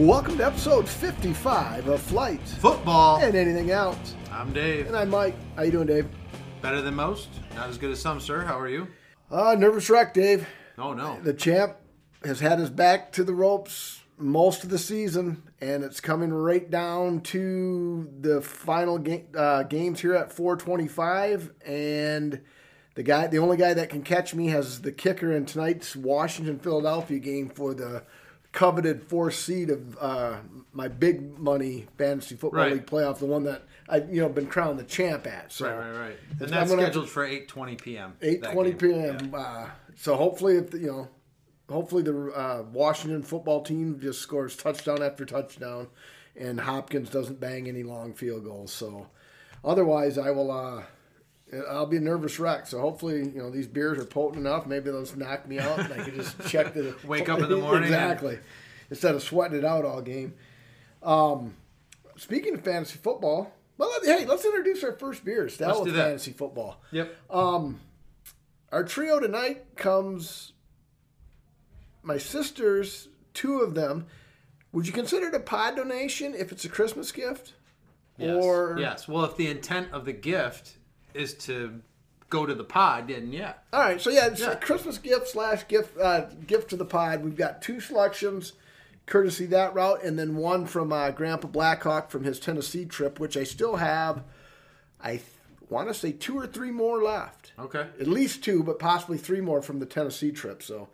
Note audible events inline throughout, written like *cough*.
Welcome to episode 55 of Flight Football. and anything else. I'm Dave. And I'm Mike. How you doing, Dave? Better than most. Not as good as some, sir. How are you? Uh, nervous wreck, Dave. Oh no. The champ has had his back to the ropes most of the season, and it's coming right down to the final uh, games here at 425. And the guy, the only guy that can catch me, has the kicker in tonight's Washington Philadelphia game for the coveted fourth seed of uh, my big money fantasy football Right. league playoff, the one that I've you know been crowned the champ at. So Right, right, right. And That's- that's I'm gonna- scheduled for 8:20 p.m. eight twenty p.m. Uh, so hopefully, if you know, hopefully the uh, Washington football team just scores touchdown after touchdown, and Hopkins doesn't bang any long field goals. So otherwise, I will. I'll be a nervous wreck. So hopefully, you know, these beers are potent enough. Maybe they'll just knock me out, and I can just check the *laughs* Wake up in the *laughs* morning exactly instead of sweating it out all game. Um, speaking of fantasy football. Well, hey, let's introduce our first beer. Style Let's with do that. fantasy football. Yep. Our trio tonight comes my sisters, two of them. Would you consider it a pod donation if it's a Christmas gift? Yes. Or yes. Well, if the intent of the gift is to go to the pod, then yeah. all right, so yeah, it's Yeah. a Christmas gift slash gift uh, gift to the pod. We've got two selections, courtesy that route, and then one from uh, Grandpa Blackhawk from his Tennessee trip, which I still have. I want to say two or three more left. Okay. at least two, but possibly three more from the Tennessee trip. So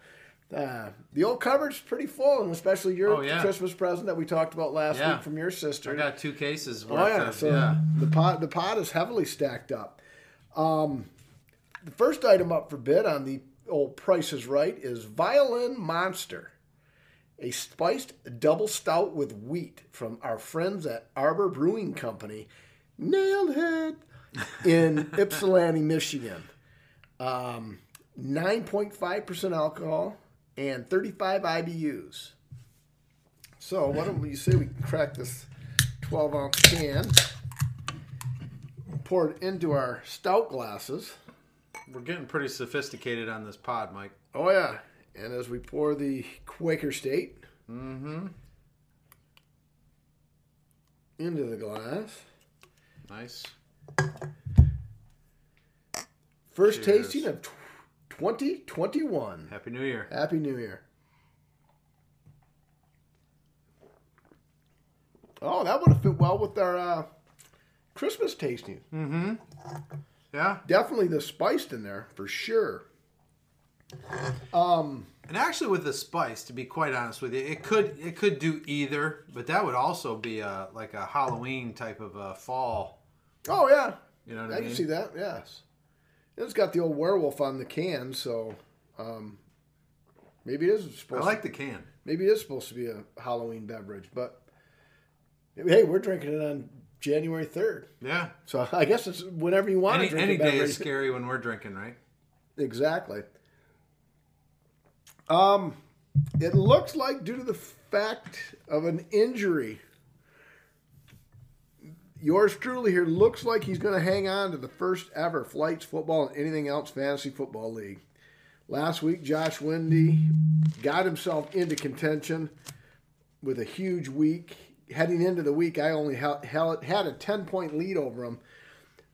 uh, the old cupboard's pretty full, and especially your Oh, yeah. Christmas present that we talked about last Yeah. week from your sister. I got two cases oh yeah, of so yeah. the pot the pot is heavily stacked up. Um, the first item up for bid on the old Price is Right is Violin Monster, a spiced double stout with wheat from our friends at Arbor Brewing Company. Nailed it in *laughs* Ypsilanti, Michigan. Um, 9.5% alcohol and 35 IBUs. So, why don't we say we crack this 12 ounce can, pour it into our stout glasses. We're getting pretty sophisticated on this pod, Mike. Oh, yeah. And as we pour the Quaker State into the glass, Nice. first Cheers. tasting of 2021. Happy New Year. Happy New Year. Oh, that would have fit well with our uh, Christmas tasting. Mm-hmm. Yeah. Definitely the spiced in there for sure. Um, And actually, with the spice, to be quite honest with you, it could it could do either, but that would also be a like a Halloween type of a fall. Oh yeah, You know what I I can see that. Yes, it's got the old werewolf on the can, so um, maybe it is Supposed I like the can. maybe it is supposed to be a Halloween beverage, but hey, we're drinking it on January third, Yeah. so I guess it's whenever you want Any, to drink any day is scary when we're drinking, right? Exactly. Um, it looks like due to the fact of an injury, yours truly here looks like he's going to hang on to the first ever flights football and anything else fantasy football league. Last week, Josh Wendy got himself into contention with a huge week. Heading into the week, I only held, had a 10 point lead over him,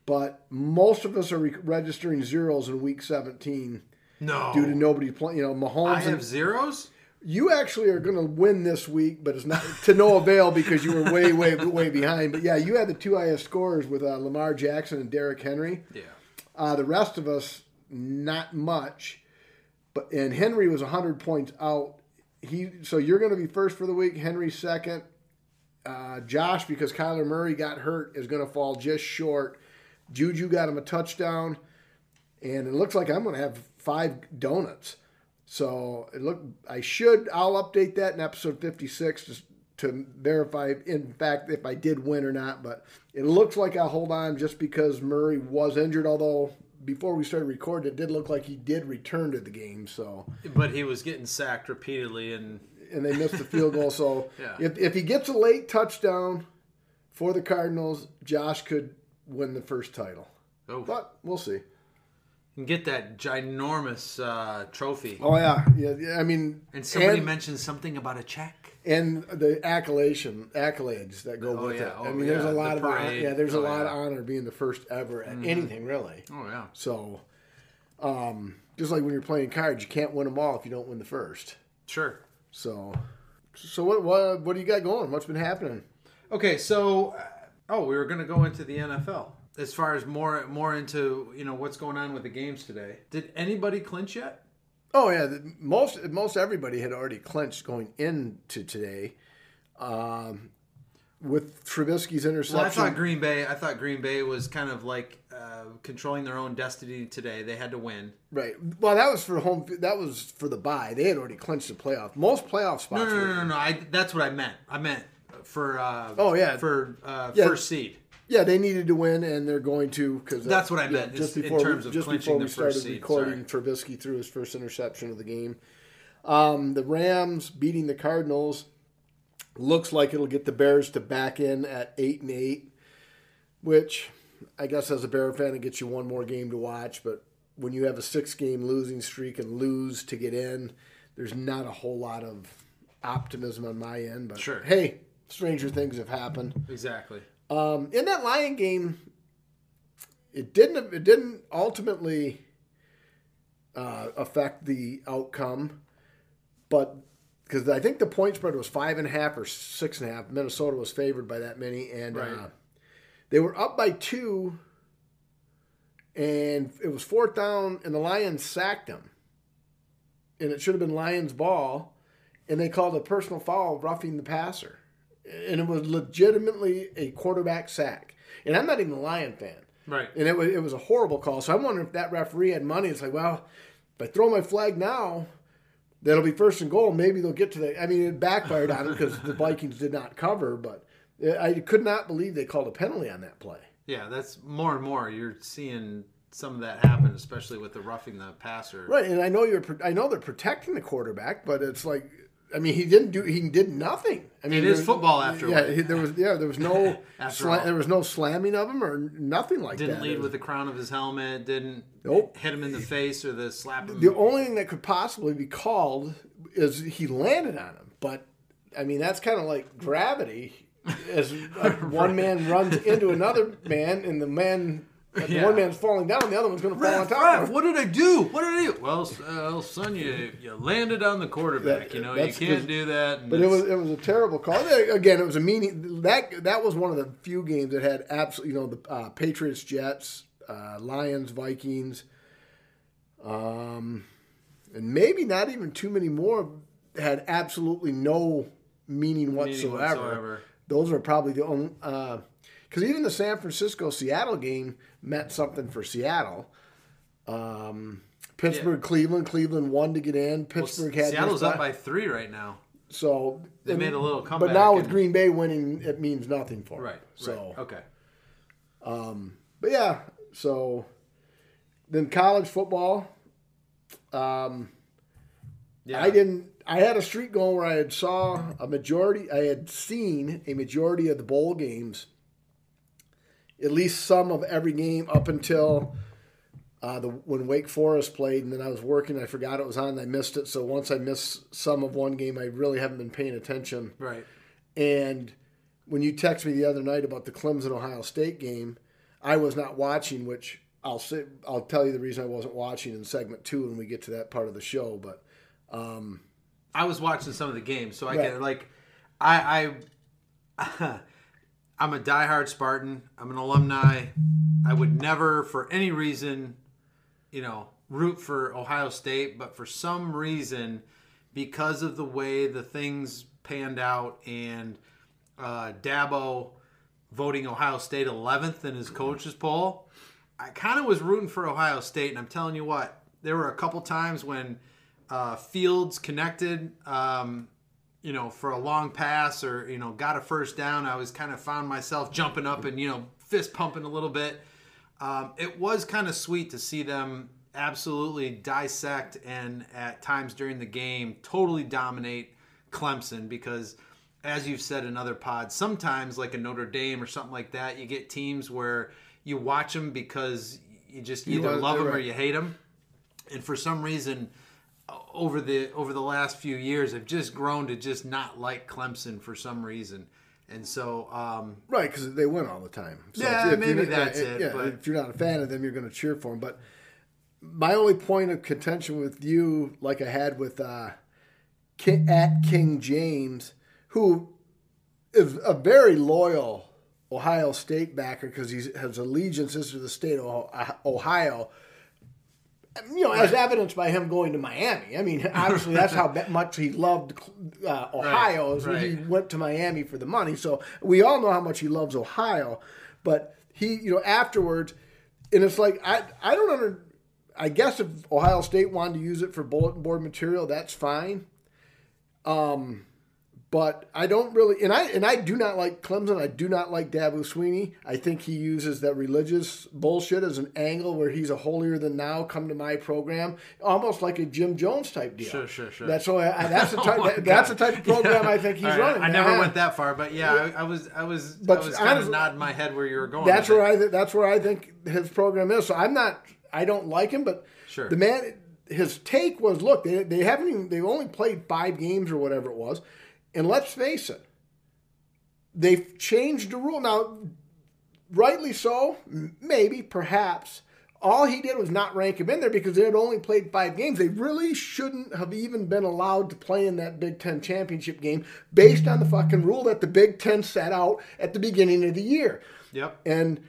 but most of us are re- registering zeros in week 17 No. due to nobody playing. You know, Mahomes. I and- have zeros? you actually are going to win this week, but it's not to no avail because you were way, way, way behind. But yeah, you had the two highest scores with uh, Lamar Jackson and Derrick Henry. Yeah. Uh, the rest of us, not much. But and Henry was hundred points out. He so you're going to be first for the week. Henry second. Uh, Josh, because Kyler Murray got hurt, is going to fall just short. Juju got him a touchdown, and it looks like I'm going to have five donuts. So it look I should I'll update that in episode 56 to, to verify in fact if I did win or not. But it looks like I'll hold on just because Murray was injured. Although before we started recording, it did look like he did return to the game. So But he was getting sacked repeatedly, and and they missed the field goal. So *laughs* Yeah. if if he gets a late touchdown for the Cardinals, Josh could win the first title. oh, But we'll see. and get that ginormous uh, trophy. Oh yeah, yeah. yeah, I mean, And somebody and, mentioned something about a check. and the accolation accolades that go Oh, with yeah. it. I Oh, mean, there's a lot The of hon- parade. yeah, there's a Oh, lot yeah. of honor being the first ever at anything really. Oh yeah. So, um, just like when you're playing cards, you can't win them all if you don't win the first. Sure. So, so what what what do you got going? What's been happening? Okay, so uh, oh, we were going to go into the NFL as far as more more into you know what's going on with the games today. Did anybody clinch yet? Oh yeah, the, most most everybody had already clinched going into today, um, with Trubisky's interception. Well, I thought Green Bay. I thought Green Bay was kind of like uh, controlling their own destiny today. They had to win. right. Well, that was for home. That was for the bye. They had already clinched the playoff. Most playoff spots. No, no, were- no, no, no. I, that's what I meant. I meant for. Uh, Oh, yeah. for uh, Yeah. first seed. Yeah, they needed to win, and they're going to because That's what I meant, just is in before terms we, of just clinching before the we first started seed, recording, Trubisky threw his first interception of the game. Um, the Rams beating the Cardinals looks like it'll get the Bears to back in at eight and eight, which I guess as a Bear fan it gets you one more game to watch. But when you have a six game losing streak and lose to get in, there's not a whole lot of optimism on my end. But Sure. hey, stranger things have happened. Exactly. Um, in that Lion game, it didn't. It didn't ultimately uh, affect the outcome, but because I think the point spread was five and a half or six and a half. Minnesota was favored by that many, and Right. uh, they were up by two, and it was fourth down, and the Lions sacked them, and it should have been Lions' ball, and they called a personal foul, roughing the passer and it was legitimately a quarterback sack. And I'm not even a Lion fan, Right. and it was it was a horrible call. So I'm wondering if that referee had money. It's like, well, if I throw my flag now, that'll be first and goal. Maybe they'll get to the. I mean, it backfired on them because the Vikings did not cover, but I could not believe they called a penalty on that play. Yeah, that's more and more. You're seeing some of that happen, especially with the roughing the passer. Right, and I know you're. I know they're protecting the quarterback, but it's like. I mean, he didn't do. He did nothing. I mean, It is there- football after Yeah, he- there was. Yeah, there was no. *laughs* Sla- there was no slamming of him or nothing like that. Didn't lead was- with the crown of his helmet. Didn't Nope. hit him in the face or the slap him. The only thing that could possibly be called is he landed on him. But I mean, that's kind of like gravity. As *laughs* one man runs into another man, and the man, the Yeah. one man's falling down, the other one's going to fall on top ref, of him. what did I do? What did I do? Well, uh, well, son, you you landed on the quarterback. That- you know, you can't do that. and But it was it was a terrible call. Again, it was a meaning that that was one of the few games that had absolutely you know the uh, Patriots, Jets, uh, Lions, Vikings, um, and maybe not even too many more had absolutely no meaning meaning whatsoever. whatsoever. Those are probably the only because even the San Francisco Seattle game meant something for Seattle. Um, Pittsburgh, Cleveland, Cleveland won to get in. Well, Pittsburgh had Seattle's up by three right now. so They and- made a little comeback. But now with Green Bay winning, it means nothing for them. Right. So, right. Okay. but yeah. So then college football. Um, Yeah. I didn't. I had a streak going where I had saw a majority. I had seen a majority of the bowl games. At least some of every game up until uh, the when Wake Forest played, and then I was working. I forgot it was on. I missed it. So once I miss some of one game, I really haven't been paying attention. Right. And when you text me the other night about the Clemson Ohio State game, I was not watching, which I'll say I'll tell you the reason I wasn't watching in segment two when we get to that part of the show. But I was watching some of the games, so I Right. can like, I, I, *laughs* I'm a diehard Spartan. I'm an alumni. I would never, for any reason, you know, root for Ohio State, but for some reason, because of the way the things panned out and uh, Dabo voting Ohio State 11th in his coaches poll, I kind of was rooting for Ohio State, and I'm telling you what, there were a couple times when uh, Fields connected, um, you know, for a long pass or you know got a first down. I was kind of found myself jumping up and you know fist pumping a little bit. Um, it was kind of sweet to see them absolutely dissect and at times during the game totally dominate Clemson because as you've said in other pods, sometimes like a Notre Dame or something like that, you get teams where you watch them because you just either want- love them or you hate them. And for some reason, over the over the last few years, I've just grown to just not like Clemson for some reason. And so, um, Right, because they win all the time. So Yeah, you're maybe that's it, Yeah, but- if you're not a fan of them, you're going to cheer for them. But my only point of contention with you, like I had with uh, King, at King James, who is a very loyal Ohio State backer because he has allegiances to the state of Ohio. You know, as evidenced by him going to Miami. I mean, obviously that's how *laughs* much he loved uh, Ohio. is when he went to Miami for the money. So we all know how much he loves Ohio. But he, you know, afterwards, and it's like I, I don't under. I guess if Ohio State wanted to use it for bulletin board material, that's fine. Um, but I don't really, and I and I do not like Clemson. I do not like Dabo Swinney. I think he uses that religious bullshit as an angle where he's a holier than now. Come to my program, almost like a Jim Jones type deal. Sure, sure, sure. That's why I, that's the *laughs* type. Oh that- that's the type of program Yeah. I think he's right, running. I never Uh, went that far, but yeah, I, I was, I was, But I was kind of nodding my head where you were going. That's where it. I that's where I think his program is. So I'm not I don't like him, but Sure. the man his take was look they, they haven't even they've only played five games or whatever it was, and let's face it, they've changed the rule now. Rightly so, maybe perhaps. All he did was not rank him in there because they had only played five games. They really shouldn't have even been allowed to play in that Big Ten championship game based on the fucking rule that the Big Ten set out at the beginning of the year. Yep. And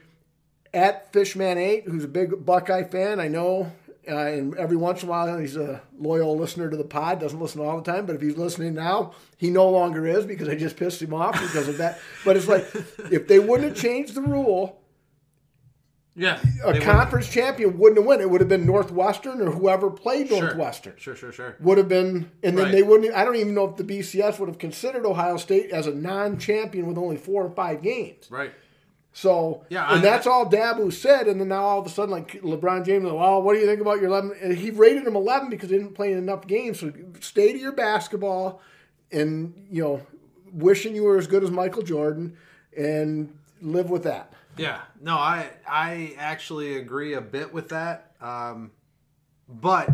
at Fishman8, who's a big Buckeye fan, I know, uh, and every once in a while he's a loyal listener to the pod, doesn't listen all the time, but if he's listening now, he no longer is because I just pissed him off because of that. But it's like, if they wouldn't have changed the rule, Yeah. a conference champion wouldn't have won. It would have been Northwestern or whoever played wouldn't- Northwestern. Sure, sure, sure, sure. Would have been, and then Right. they wouldn't. I don't even know if the BCS would have considered Ohio State as a non-champion with only four or five games. Right. So Yeah, and I- that's all Dabo said, and then now all of a sudden, like LeBron James, well, what do you think about your eleven? And he rated him eleven because he didn't play enough games. So stay to your basketball, and you know, wishing you were as good as Michael Jordan, and live with that. Yeah, no, I I actually agree a bit with that. Um, but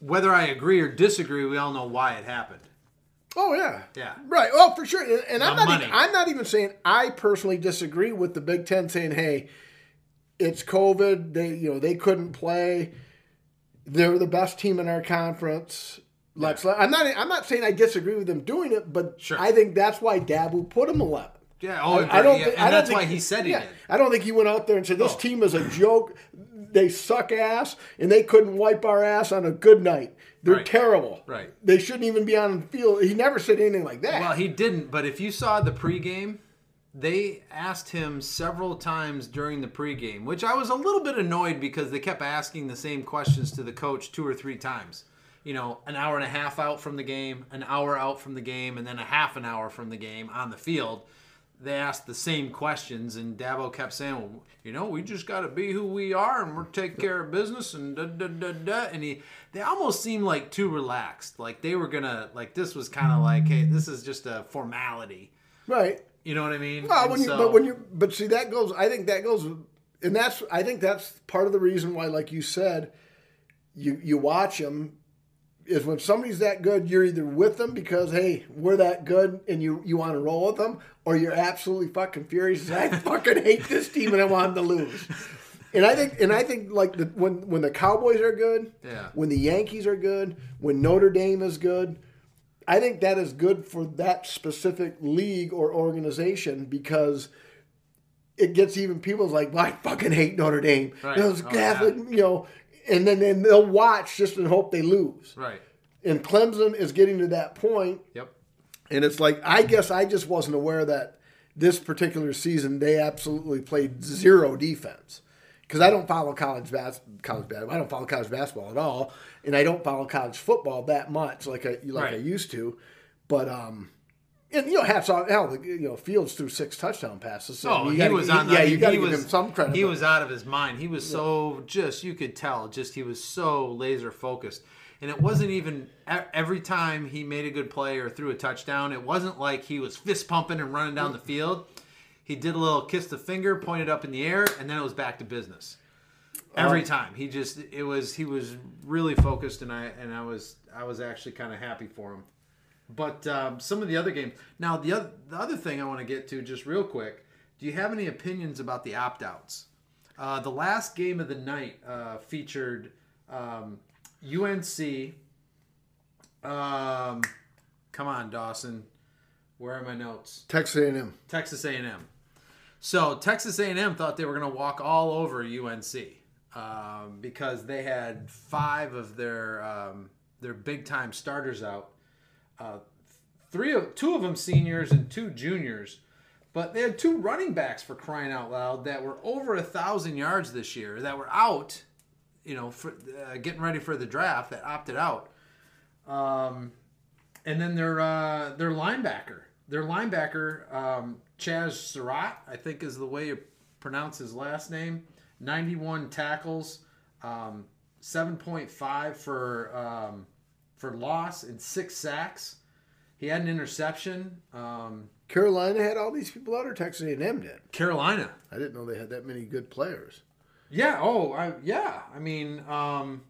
whether I agree or disagree, we all know why it happened. Oh yeah, Yeah. right. Oh, for sure. And, I'm not. Even, I'm not even saying I personally disagree with the Big Ten saying, "Hey, it's COVID. They, you know, they couldn't play. They're the best team in our conference." Let's. let I'm not. I'm not saying I disagree with them doing it, but Sure. I think that's why Dabo put them 11. Yeah, oh, I don't. yeah, thi- and I don't that's think, why he said he yeah, did. I don't think he went out there and said this No. team is a joke. They suck ass, and they couldn't wipe our ass on a good night. They're Right. terrible. Right. They shouldn't even be on the field. He never said anything like that. Well, he didn't, but if you saw the pregame, they asked him several times during the pregame, which I was a little bit annoyed because they kept asking the same questions to the coach two or three times. You know, an hour and a half out from the game, an hour out from the game, and then a half an hour from the game on the field. They asked the same questions, and Dabo kept saying, "Well, you know, we just got to be who we are, and we're taking care of business." And da da da da. And he, they almost seemed like too relaxed, like they were gonna, like this was kind of like, "Hey, this is just a formality." right. You know what I mean? Well, when you, so- but when you, but see, that goes. I think that goes, and that's. I think that's part of the reason why, like you said, you you watch them is when somebody's that good, you're either with them because hey, we're that good, and you you want to roll with them, or you're absolutely fucking furious. I fucking hate this team, and I want them to lose. And I think, and I think, like the, when when the Cowboys are good, Yeah. when the Yankees are good, when Notre Dame is good, I think that is good for that specific league or organization because it gets even people like, well, I fucking hate Notre Dame. Right. Those Oh, Catholic, yeah. you know, and then, then they'll watch just and hope they lose. right? And Clemson is getting to that point, Yep. And it's like I guess I just wasn't aware that this particular season they absolutely played zero defense because I don't follow college bas- college basketball. I don't follow college basketball at all, and I don't follow college football that much like I like I used to. But um, and you know, hats off. Hell, you know, Fields threw six touchdown passes. So Oh, you he gotta- was on. Yeah, I mean, you got to give was him some credit. He was out of his mind. He was so just you could tell. Just he was so laser focused, and it wasn't even every time he made a good play or threw a touchdown. It wasn't like he was fist pumping and running down the field. He did a little kiss the finger, pointed up in the air, and then it was back to business. every time. He just it was he was really focused, and I and I was I was actually kind of happy for him. But um, some of the other games. Now the other the other thing I want to get to just real quick. Do you have any opinions about the opt outs? Uh, the last game of the night uh, featured um, UNC. Um, come on, Dawson. Where are my notes? Texas A&M. Texas A&M. So Texas A&M thought they were going to walk all over UNC um, because they had five of their um, their big time starters out. Uh, three of two of them seniors and two juniors, but they had two running backs for crying out loud that were over a thousand yards this year that were out. You know, for uh, getting ready for the draft that opted out. Um, and then their uh, their linebacker, their linebacker um, Chaz Surratt, I think is the way you pronounce his last name. Ninety-one tackles, um, seven point five for um, for loss, and six sacks. He had an interception. Um, Carolina had all these people out, or Texas A&M did. Carolina. I didn't know they had that many good players. Yeah. Oh, I, yeah. I mean, um,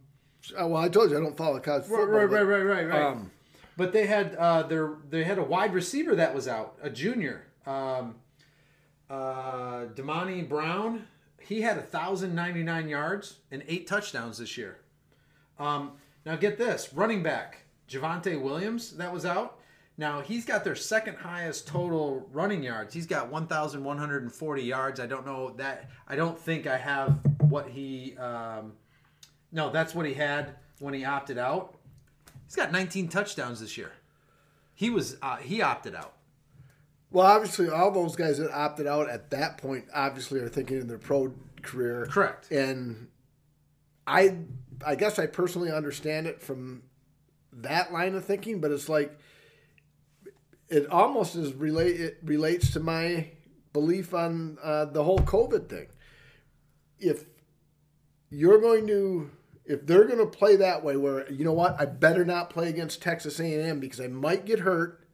Uh, well, I told you I don't follow college football. right, but, right, right, right, right. Um, But they had uh, their they had a wide receiver that was out, a junior, um, uh, Dyami Brown. He had thousand ninety nine yards and eight touchdowns this year. Um, now get this, running back Javonte Williams that was out. Now he's got their second highest total running yards. He's got one thousand one hundred and forty yards. I don't know that. I don't think I have what he. Um, no, that's what he had when he opted out. He's got 19 touchdowns this year. He was uh, he opted out. well, obviously, all those guys that opted out at that point obviously are thinking in their pro career. Correct. And I, I guess I personally understand it from that line of thinking, but it's like it almost is relate it relates to my belief on uh, the whole COVID thing. If you're going to if they're going to play that way where you know what I better not play against Texas A&M because I might get hurt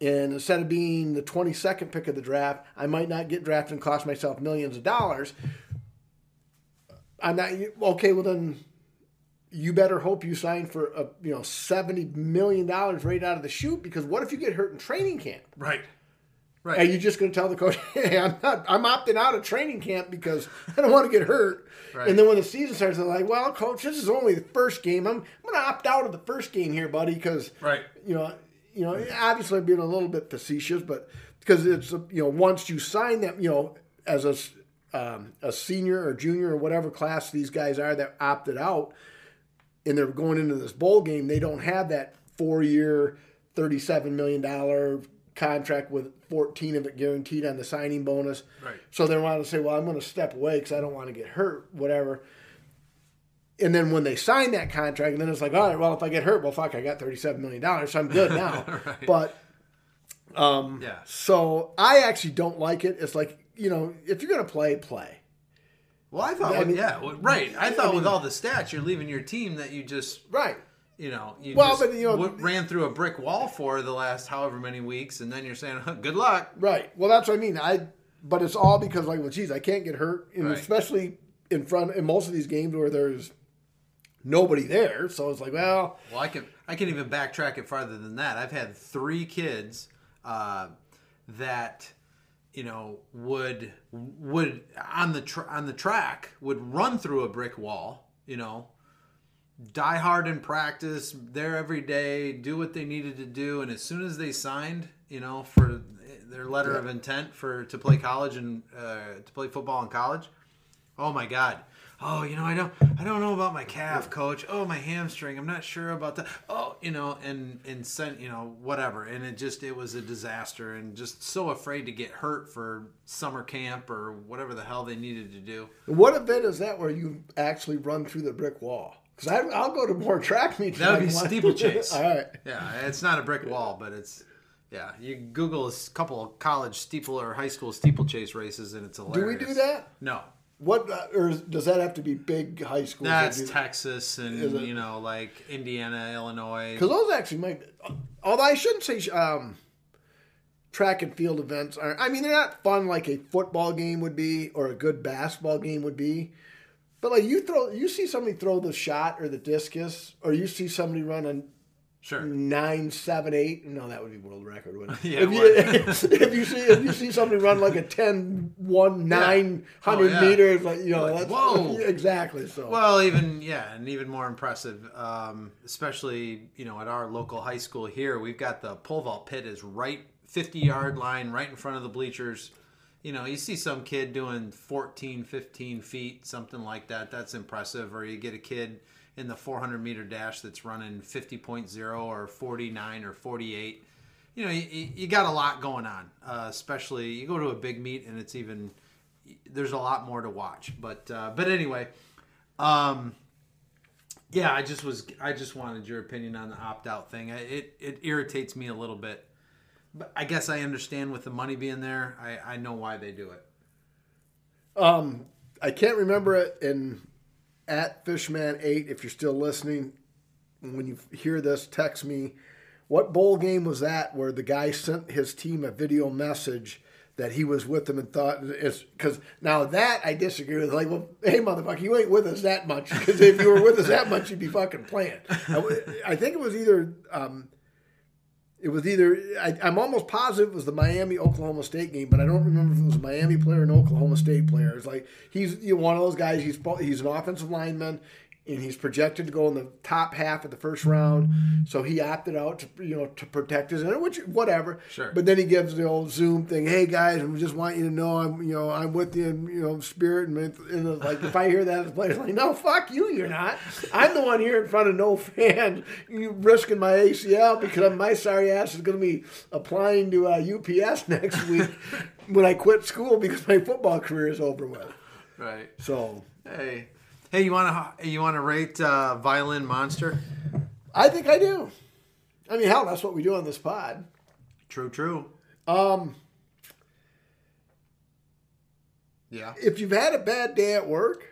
and instead of being the 22nd pick of the draft I might not get drafted and cost myself millions of dollars I'm not okay well then you better hope you sign for a you know 70 million dollars right out of the chute because what if you get hurt in training camp Right. Are Right. you just going to tell the coach, *laughs* "Hey, I'm not. I'm opting out of training camp because *laughs* I don't want to get hurt." Right. And then when the season starts, they're like, "Well, coach, this is only the first game. I'm, I'm going to opt out of the first game here, buddy, because Right. you know, you know, obviously I'm being a little bit facetious, but because it's you know, once you sign them, you know, as a um, a senior or junior or whatever class these guys are that opted out, and they're going into this bowl game, they don't have that four year, thirty-seven million dollar contract with fourteen of it guaranteed on the signing bonus. Right. So they want to say, well, I'm going to step away because I don't want to get hurt, whatever. And then when they sign that contract, and then it's like, all right, well, if I get hurt, well, fuck, I got thirty-seven million dollars, so I'm good now. *laughs* Right. But um, Yeah. so I actually don't like it. It's like you know, if you're going to play, play. Well, I thought, I mean- yeah, right. I thought I mean- with all the stats, you're leaving your team that you just, Right. You know, you Well, just but, you know- w- ran through a brick wall for the last however many weeks, and then you're saying, good luck. Right. Well, that's what I mean. I, but it's all because like, well, geez, I can't get hurt, and Right. especially in front in most of these games where there's nobody there. So it's like, well, Well, I can I can even backtrack it farther than that. I've had three kids uh, that you know would would on the tr- on the track would run through a brick wall. You know, die hard in practice, there every day, do what they needed to do, and as soon as they signed, you know, for their letter of intent for to play college and uh, to play football in college, oh my god. Oh, you know, I don't, I don't know about my calf, coach. Oh, my hamstring. I'm not sure about that. Oh, you know, and and sent, you know, whatever. And it just, it was a disaster, and just so afraid to get hurt for summer camp or whatever the hell they needed to do. what event is that where you actually run through the brick wall? Because I'll go to more *laughs* track meets. That would be steeplechase. *laughs* all right. Yeah, it's not a brick wall, but it's yeah. You Google a couple of college steeple or high school steeplechase races, and it's a Do we do that? No, What uh, or does that have to be big high schools? that's Texas and you know like Indiana, Illinois. Because those actually might. Although I shouldn't say um, track and field events are. I mean, they're not fun like a football game would be or a good basketball game would be. But like you throw, you see somebody throw the shot or the discus, or you see somebody run a Sure. nine seven eight. No, that would be world record. Wouldn't it? *laughs* Yeah, if, you, *laughs* if you see if you see somebody run like a 10, 1, 900 Oh, yeah. meters, like you know, Like, that's whoa. *laughs* exactly. So Well, even yeah, and even more impressive, um, especially you know at our local high school here, we've got the pole vault pit is right 50 yard line, right in front of the bleachers. You know, you see some kid doing 14, 15 feet, something like that. That's impressive. Or you get a kid in the 400 meter dash that's running 50.0 or 49 or 48. You know, you, you got a lot going on. Uh, especially you go to a big meet and it's even there's a lot more to watch. But uh, but anyway, um, yeah, I just was I just wanted your opinion on the opt out thing. It it irritates me a little bit, but I guess I understand with the money being there. I I know why they do it. Um, I can't remember it in at Fishman eight. If you're still listening, when you hear this, text me. What bowl game was that where the guy sent his team a video message that he was with them and thought it's because now that I disagree with. Like, well, hey, motherfucker, you ain't with us that much because if you were with us that much, you'd be fucking playing. I, I think it was either. Um, it was either I, I'm almost positive it was the Miami Oklahoma State game, but I don't remember if it was a Miami player or an Oklahoma State player. It's like he's you know, one of those guys. He's he's an offensive lineman, and he's projected to go in the top half of the first round. So he opted out to you know to protect his which whatever. Sure. But then he gives the old Zoom thing. Hey guys, I just want you to know I'm you know I'm with you in you know spirit and, and like if I hear that as a player, it's like no fuck you, you're not. I'm the one here in front of no fans, you risking my ACL because my sorry ass is going to be applying to uh, UPS next week when I quit school because my football career is over with. Right. So Hey, hey, you want to you want to rate uh, Violin Monster? I think I do. I mean, hell, that's what we do on this pod. True. True. Um, Yeah. if you've had a bad day at work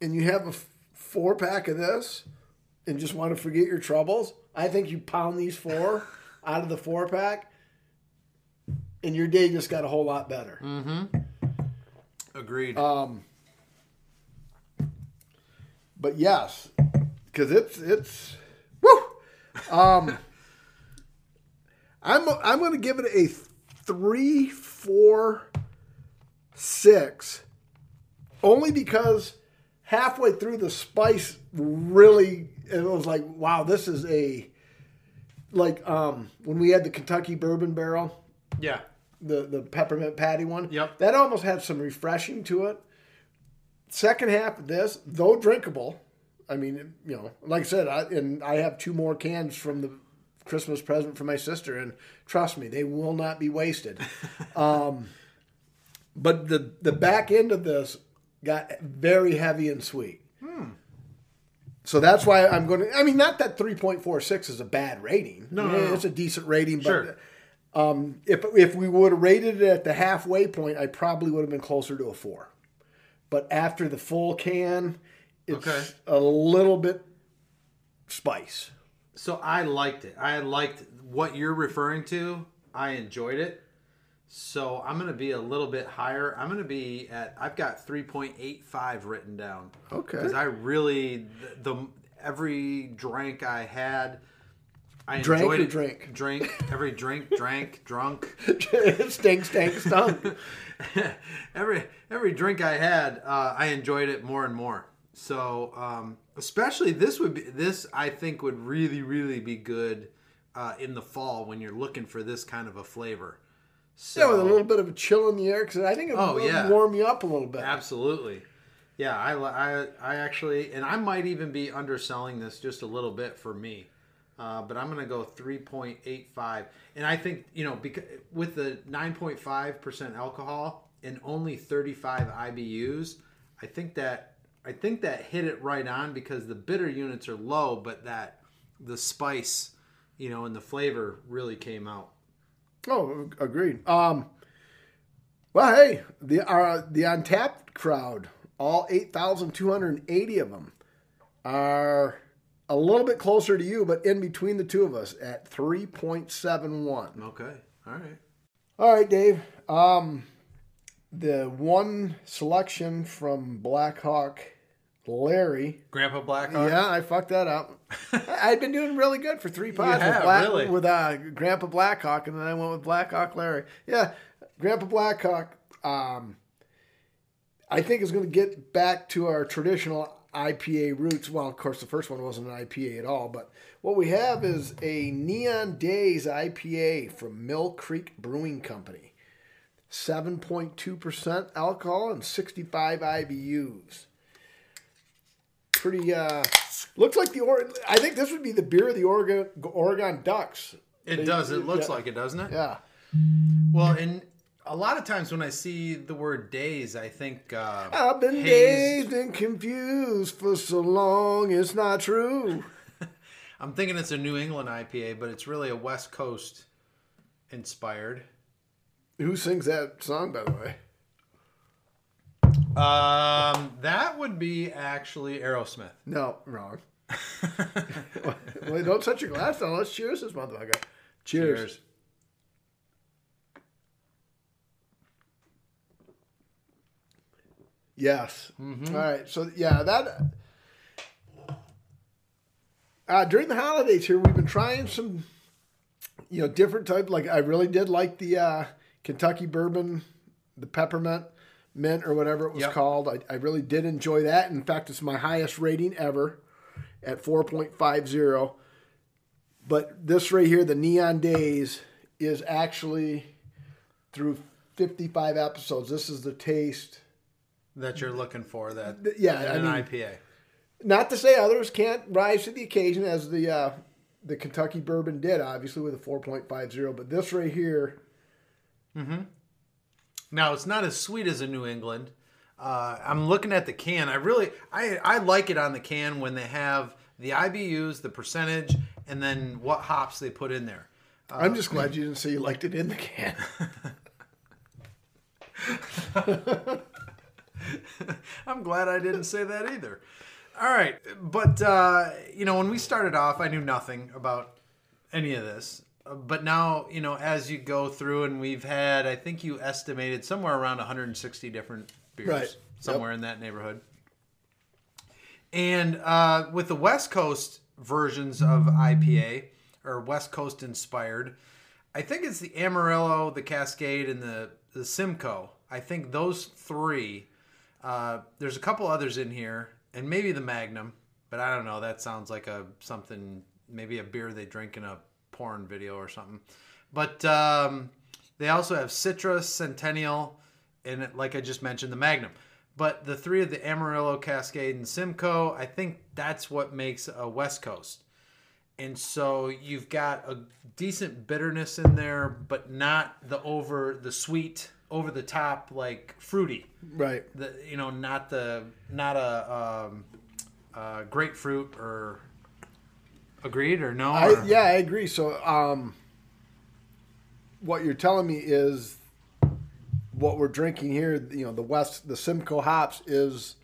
and you have a f- four pack of this and just want to forget your troubles, I think you pound these four *laughs* out of the four pack and your day just got a whole lot better. Agreed. Um, but yes, because it's it's woo. Um, I'm I'm going to give it a three, four, six, only because halfway through the spice really it was like wow this is a like um when we had the Kentucky bourbon barrel yeah. the the peppermint patty one. Yep. That almost had some refreshing to it. Second half of this, though drinkable, I mean, you know, like I said, I, and I have two more cans from the Christmas present for my sister, and trust me, they will not be wasted. *laughs* um, but the the back end of this got very heavy and sweet. So that's why I'm going to. I mean, not that 3.46 is a bad rating. No, Yeah, no. it's a decent rating, but Sure. um, if if we would have rated it at the halfway point, I probably would have been closer to a four. But after the full can, it's Okay. a little bit spice. So I liked it. I liked what you're referring to. I enjoyed it. So I'm going to be a little bit higher. I'm going to be at. I've got 3.85 written down. Okay. Because I really the, the every drink I had. I Drank enjoyed or it. drink? Drink every drink, drank, drunk. *laughs* stink, stink, stunk. *laughs* every every drink I had, uh, I enjoyed it more and more. So, um, especially this would be this I think would really really be good uh, in the fall when you're looking for this kind of a flavor. So, yeah, with a little bit of a chill in the air because I think it Oh, would yeah. warm you up a little bit. absolutely, yeah. I, I I actually, and I might even be underselling this just a little bit for me. Uh, but I'm going to go 3.85, and I think you know because with the 9.5 percent alcohol and only 35 IBUs, I think that I think that hit it right on because the bitter units are low, but that the spice, you know, and the flavor really came out. Oh, agreed. Um, well, hey, the uh, the Untappd crowd, all eight thousand two hundred eighty of them, are a little bit closer to you, but in between the two of us at three point seven one. Okay, all right. All right, Dave. Um, the one selection from Blackhawk Larry. Grandpa Blackhawk. Yeah, I fucked that up. I- *laughs* I'd been doing really good for three pods have, with, Black, really? with uh, Grandpa Blackhawk, and then I went with Blackhawk Larry. Yeah, Grandpa Blackhawk. Um, I think is going to get back to our traditional IPA roots. Well, of course, the first one wasn't an IPA at all, but what we have is a Neon Days IPA from Mill Creek Brewing Company. 7.2% alcohol and 65 IBUs. Pretty, uh, looks like the, or- I think this would be the beer of the Oregon, Oregon Ducks. It They- does. It looks yeah. like it, doesn't it? Yeah. Well, and a lot of times when I see the word days, I think uh, I've been haze- dazed and confused for so long, it's not true. *laughs* I'm thinking it's a New England IPA, but it's really a West Coast inspired. Who sings that song, by the way? Um, that would be actually Aerosmith. No, wrong. *laughs* Wait, don't touch your glass down. Let's cheers this motherfucker. Cheers. Cheers. Yes. Mm-hmm. All right. So yeah, that. Uh, during the holidays here, we've been trying some, you know, different type. Like I really did like the uh, Kentucky bourbon, the peppermint mint or whatever it was Yep. called. I, I really did enjoy that. In fact, it's my highest rating ever, at four point five zero. But this right here, the Neon Days, is actually through fifty five episodes. This is the taste. That you're looking for that. yeah, I an mean- IPA. Not to say others can't rise to the occasion, as the uh, the Kentucky bourbon did, obviously with a four point five zero. But this right here, Mm-hmm. Now it's not as sweet as a New England. Uh, I'm looking at the can. I really, I, I like it on the can when they have the IBUs, the percentage, and then what hops they put in there. I'm just glad you didn't say you liked it in the can. *laughs* *laughs* *laughs* I'm glad I didn't say that either. All right, but uh, you know, when we started off, I knew nothing about any of this. But now, you know, as you go through, and we've had, I think you estimated somewhere around 160 different beers, Right. somewhere in that neighborhood. And uh, with the West Coast versions of IPA or West Coast inspired, I think it's the Amarillo, the Cascade, and the the Simcoe. I think those three. Uh, there's a couple others in here, and maybe the Magnum, but I don't know. That sounds like a something, maybe a beer they drink in a porn video or something. But um, they also have Citrus, Centennial, and like I just mentioned, the Magnum. But the three of the Amarillo, Cascade, and Simcoe, I think that's what makes a West Coast. And so you've got a decent bitterness in there, but not the over the sweet, over the top like fruity. right. The you know not the not a um, uh, grapefruit or agreed or no. I, or- yeah, I agree. So, um, what you're telling me is what we're drinking here. You know, the West, the Simcoe hops is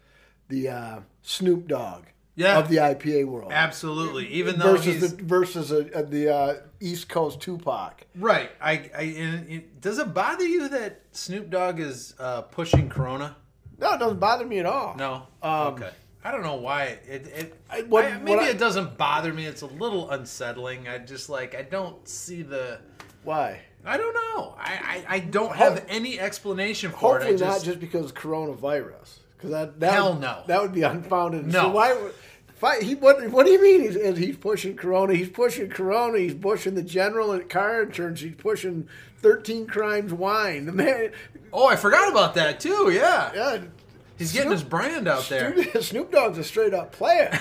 the uh, Snoop Dogg Yeah. of the IPA world. absolutely. Even though versus he's the versus uh, uh, the uh, East Coast Tupac. right, I, I and it, does it bother you that Snoop Dogg is uh, pushing Corona? No, it doesn't bother me at all. No. Um, okay. I don't know why it. it I- what- I- maybe it doesn't bother me. It's a little unsettling. I just like I don't see the. Why? I don't know. I I, I don't have any explanation for Hopefully it. I not just, just because coronavirus. Because that, that Hell would, no. That would be unfounded. No. So why? I, he what? What do you mean? He's he's pushing Corona. He's pushing Corona. He's pushing the general and car insurance. He's pushing thirteen crimes wine. The man, oh, I forgot about that too. Yeah, yeah, he's getting his brand out there. Snoop, *laughs* Snoop Dogg's a straight up player.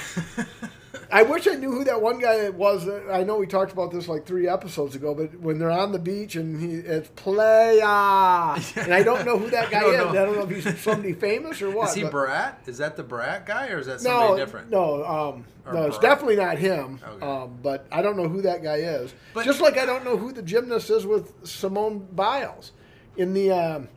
*laughs* I wish I knew who that one guy was. I know we talked about this like three episodes ago, but when they're on the beach and he it's playa, and I don't know who that *laughs* guy don't is. know. I don't know if he's somebody famous or what. Is he but- Brat? Is that the Brat guy, or is that somebody no, different? No, um, no, it's definitely not him. Okay. Um, but I don't know who that guy is. But- Just like I don't know who the gymnast is with Simone Biles in the. Um,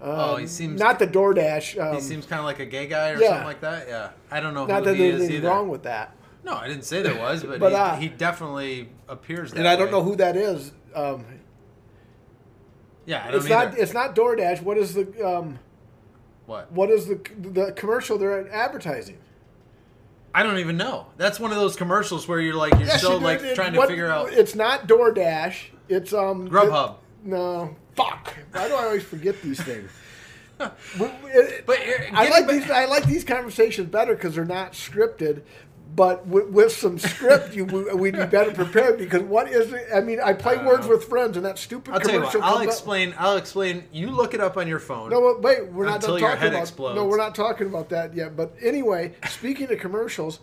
oh, he seems not the DoorDash. Um, he seems kind of like a gay guy or yeah. something like that. Yeah, I don't know not who that he there's is anything either. wrong with that. No, I didn't say there was, but, But, he, uh, he definitely appears that and I don't know who that is. Um, Yeah, I don't it's not. It's not DoorDash. What is the um? What? What is the the commercial they're advertising? I don't even know. That's one of those commercials where you're like you're Yes, still you like It- trying to figure out It's not DoorDash. It's um. Grubhub. no, fuck. Why do I always forget these things? *laughs* But uh, I like these. I like these conversations better because they're not scripted. But with, with some script, you we- we'd be better prepared because what is it? I mean, I play words with friends, and that stupid I'll tell you commercial. what. I'll comes up- explain. I'll explain. You look it up on your phone. No, wait, we're not Until your talking head about. explodes. No, we're not talking about that yet. But anyway, speaking of commercials,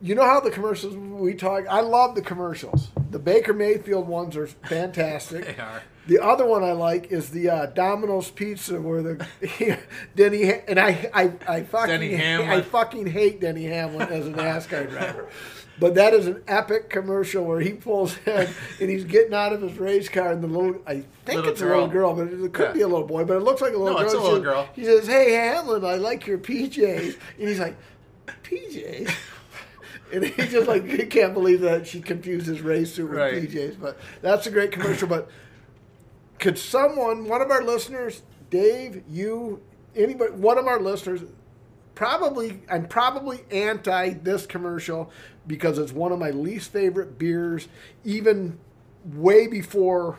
you know how the commercials we talk. I love the commercials. The Baker Mayfield ones are fantastic. *laughs* They are. The other one I like is the uh, Domino's Pizza, where the *laughs* Denny Ha- and I, I, I fucking, I fucking hate Denny Hamlin as a *laughs* NASCAR driver. But that is an epic commercial where he pulls *laughs* in and he's getting out of his race car, and the little, I think Little it's a little girl. girl, but it could Yeah. be a little boy, but it looks like a little No, girl. it's a little girl. He says, "Hey Hamlin, I like your PJs," and he's like, "PJs." And he just like he can't believe that she confused his race suit with Right. PJs. But that's a great commercial. But could someone, one of our listeners, Dave, you, anybody, one of our listeners, probably, I'm probably anti this commercial because it's one of my least favorite beers, even way before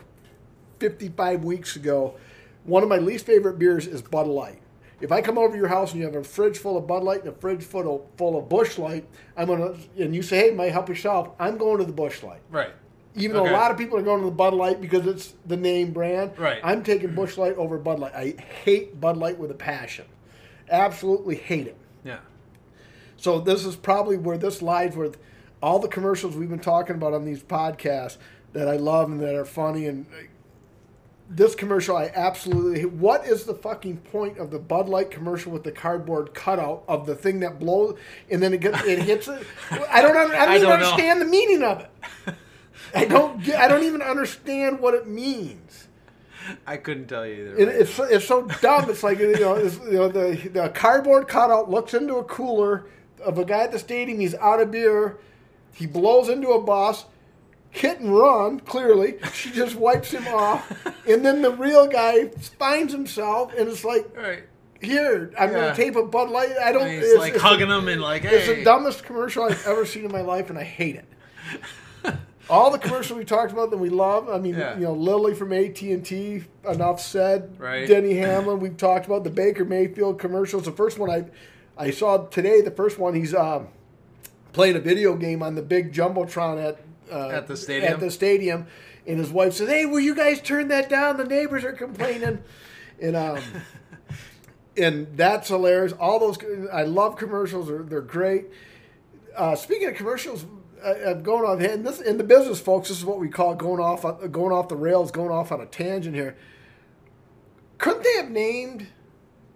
55 weeks ago. One of my least favorite beers is Bud Light. If I come over to your house and you have a fridge full of Bud Light and a fridge full of, full of Busch Light, I'm gonna and you say, "Hey, might help yourself." I'm going to the Busch Light. Right. Even though a lot of people are going to the Bud Light because it's the name brand, Right. I'm taking Busch Light over Bud Light. I hate Bud Light with a passion. Absolutely hate it. Yeah. So this is probably where this lies with all the commercials we've been talking about on these podcasts that I love and that are funny and uh, this commercial I absolutely hate. What is the fucking point of the Bud Light commercial with the cardboard cutout of the thing that blows and then it gets it hits it? *laughs* I don't I don't I don't know. understand the meaning of it. I don't get, I don't even understand what it means. I couldn't tell you either. It, it's so- it's so dumb. It's like you know, it's, you know the the cardboard cutout looks into a cooler of a guy at the stadium. He's out of beer. He blows into a bus, hit and run. Clearly, she just wipes him off, and then the real guy finds himself, and it's like, right. here, I'm Yeah. gonna tape a Bud Light. I don't. And he's it's, like it's hugging the, him and like, It's the dumbest commercial I've ever seen in my life, and I hate it. All the commercials we talked about that we love. I mean, Yeah. you know, Lily from AT and T. Enough said. Right. Denny Hamlin. We've talked about the Baker Mayfield commercials. The first one I, I saw today. The first one he's um, playing a video game on the big jumbotron at uh, At the stadium? At the stadium, and his wife says, "Hey, will you guys turn that down? The neighbors are complaining." and um, *laughs* and that's hilarious. All those I love commercials. They're, they're great. Uh, speaking of commercials, uh, uh, going on in this in the business, folks, this is what we call going off uh, going off the rails, going off on a tangent here. Couldn't they have named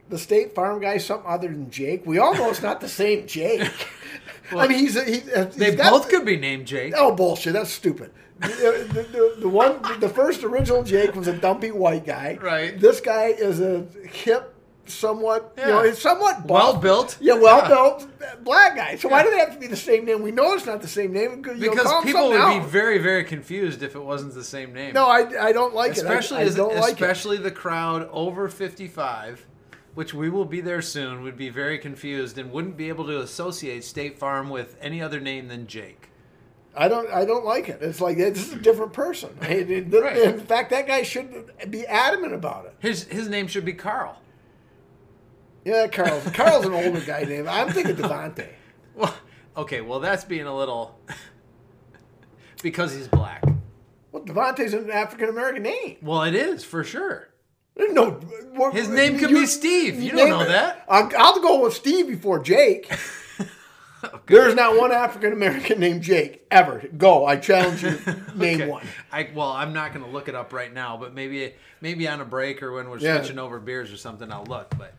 the State Farm guy something other than Jake? We all know it's not the same Jake. *laughs* I mean, he's, he, he's they got- both could be named Jake. Oh bullshit! That's stupid. The, the, the, the one, the first original Jake was a dumpy white guy. Right. This guy is a hip, somewhat, you know, he's somewhat well built. Yeah, well Yeah. built black guy. So why do they have to be the same name? We know it's not the same name because, you Because call people would something be very, very confused if it wasn't the same name. No, I, I don't like especially it. I, I don't like it. especially the crowd over 55 which we will be there soon would be very confused and wouldn't be able to associate state farm with any other name than jake I don't. I don't like it. It's like this is a different person. Right. *laughs* In fact, that guy should be adamant about it. his, his name should be carl Yeah, Carl's Carl's an older guy name. I'm thinking Devontae. *laughs* well okay well that's being a little *laughs* because he's black Well, Devontae's an African American name. well it is for sure no. what- His name could be Steve. You don't know it. that. I'll, I'll go with Steve before Jake. *laughs* There's not one African American named Jake ever. Go. I challenge you. Name Okay. one. I, well, I'm not going to look it up right now, but maybe maybe on a break or when we're Yeah. switching over beers or something, I'll look. But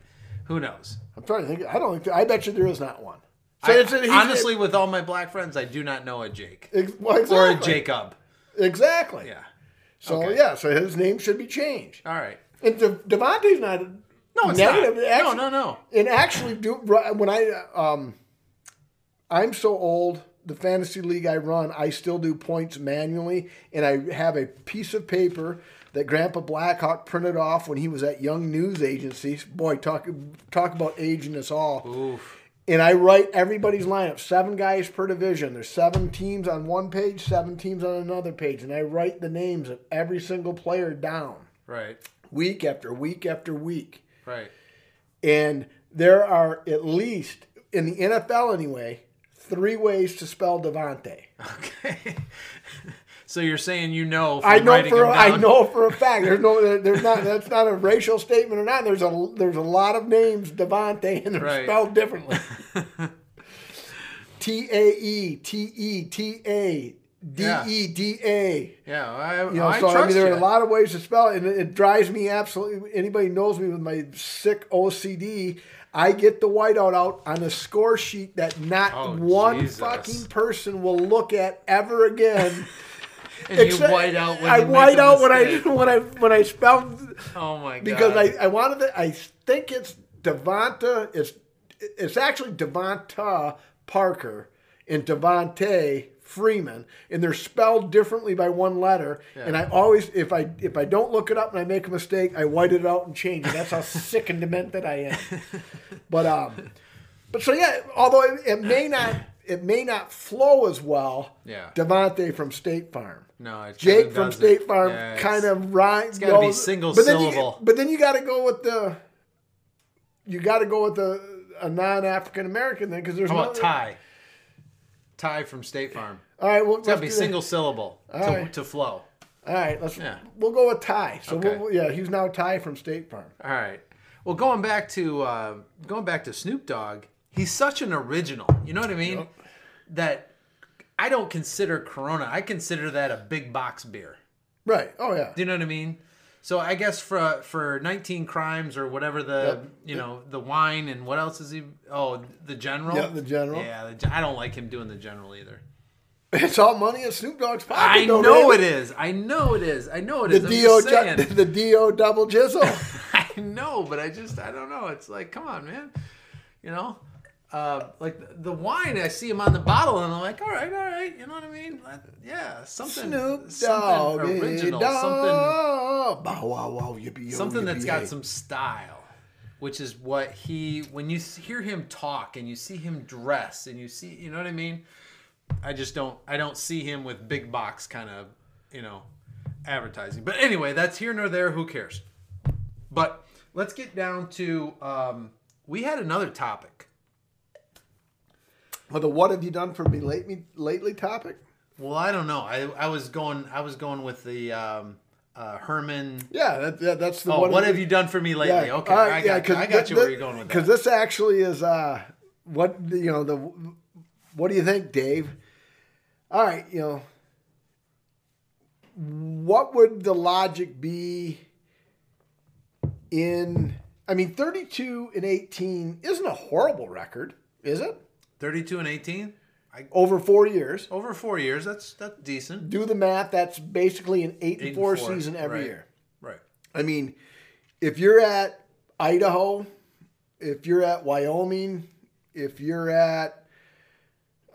who knows? I'm trying to think. I don't think. I bet you there is not one. So I- it's, he's- honestly, with all my black friends, I do not know a Jake ex- well, or a. Jacob. Exactly. Yeah. So Okay. yeah. So his name should be changed. All right. And De- Devontae's not. No, it's negative. not. Actually- no, no, no. And actually, do when I um, I'm so old. The fantasy league I run, I still do points manually, and I have a piece of paper that Grandpa Blackhawk printed off when he was at Young News Agency. Boy, talk talk about aging us all. Oof. And I write everybody's lineup, seven guys per division. There's seven teams on one page, seven teams on another page, and I write the names of every single player down Right. week after week after week. Right. And there are at least in the NFL anyway, three ways to spell Devontae. *laughs* Okay. So you're saying you know? I know for I know for a fact. There's no there's not that's not a racial statement or not. There's a there's a lot of names Devontae and they're Right. spelled differently. *laughs* T A E T E T A D E D A. Yeah, I, You know, I so I mean, there you. are a lot of ways to spell it, and it, it drives me absolutely. Anybody knows me with my sick OCD. I get the whiteout out on a score sheet that not Oh, one Jesus. fucking person will look at ever again. *laughs* and you white out when I white out when I *laughs* when I when I spelled *laughs* Oh my god! because I, I wanted to. I think it's Devonta. It's it's actually DeVante Parker and Devonta Freeman, and they're spelled differently by one letter. And I always, if I if I don't look it up and I make a mistake, I white it out and change it. That's how sick and demented I am. *laughs* But um, but so yeah, although it, it may not it may not flow as well. Yeah. Devontae from State Farm. no, Jake from. State Farm Yeah, kind of rhymes. gotta be single but then you- syllable. but then you got to go with the. You got to go with the a non-African American then because there's How no about Ty? Ty from State Farm. All right, well, It's gotta be do that. single syllable to, right. to flow. All right, let's. Yeah. We'll go with Ty. So Okay. we'll, yeah, he's now Ty from State Farm. All right. Well, going back to uh, going back to Snoop Dogg, he's such an original. You know what I mean? That I don't consider Corona. I consider that a big box beer. Right. Oh yeah. Do you know what I mean? So I guess for for 19 crimes or whatever the Yep. you know the wine and what else is he? Oh, the general. Yeah, the General. Yeah, the, I don't like him doing the general either. It's all money in Snoop Dogg's pocket. I though, know it is. I know it is. I know it The is. Do ju- *laughs* the do double jizzle. *laughs* I know, but I just I don't know. It's like, come on, man. You know, uh, like the, wine, I see him on the bottle, and I'm like, all right, all right. You know what I mean? Yeah, something, Snoop something original, something, Bow wow wow yippee yo, something that's yippee got yay. some style. Which is what he, when you hear him talk and you see him dress and you see, you know what I mean? I just don't, I don't see him with big box kind of, you know, advertising. But anyway, that's here nor there. Who cares? But let's get down to um, we had another topic. Well, the what have you done for me lately? Lately topic. Well, I don't know. I, I was going I was going with the um, uh, Herman. Yeah, that, that, that's the Oh, what, what have you done for me lately? okay, I got, I got you where you're going with that. Because this actually is uh, what you know the. What do you think, Dave? All right, you know, what would the logic be in? I mean, thirty-two and eighteen isn't a horrible record, is it? 32 and 18 Over four years. over four years. That's that's decent. Do the math. That's basically an eight and, Eight and four, four, season every right. year. Right. I mean, if you're at Idaho, if you're at Wyoming, if you're at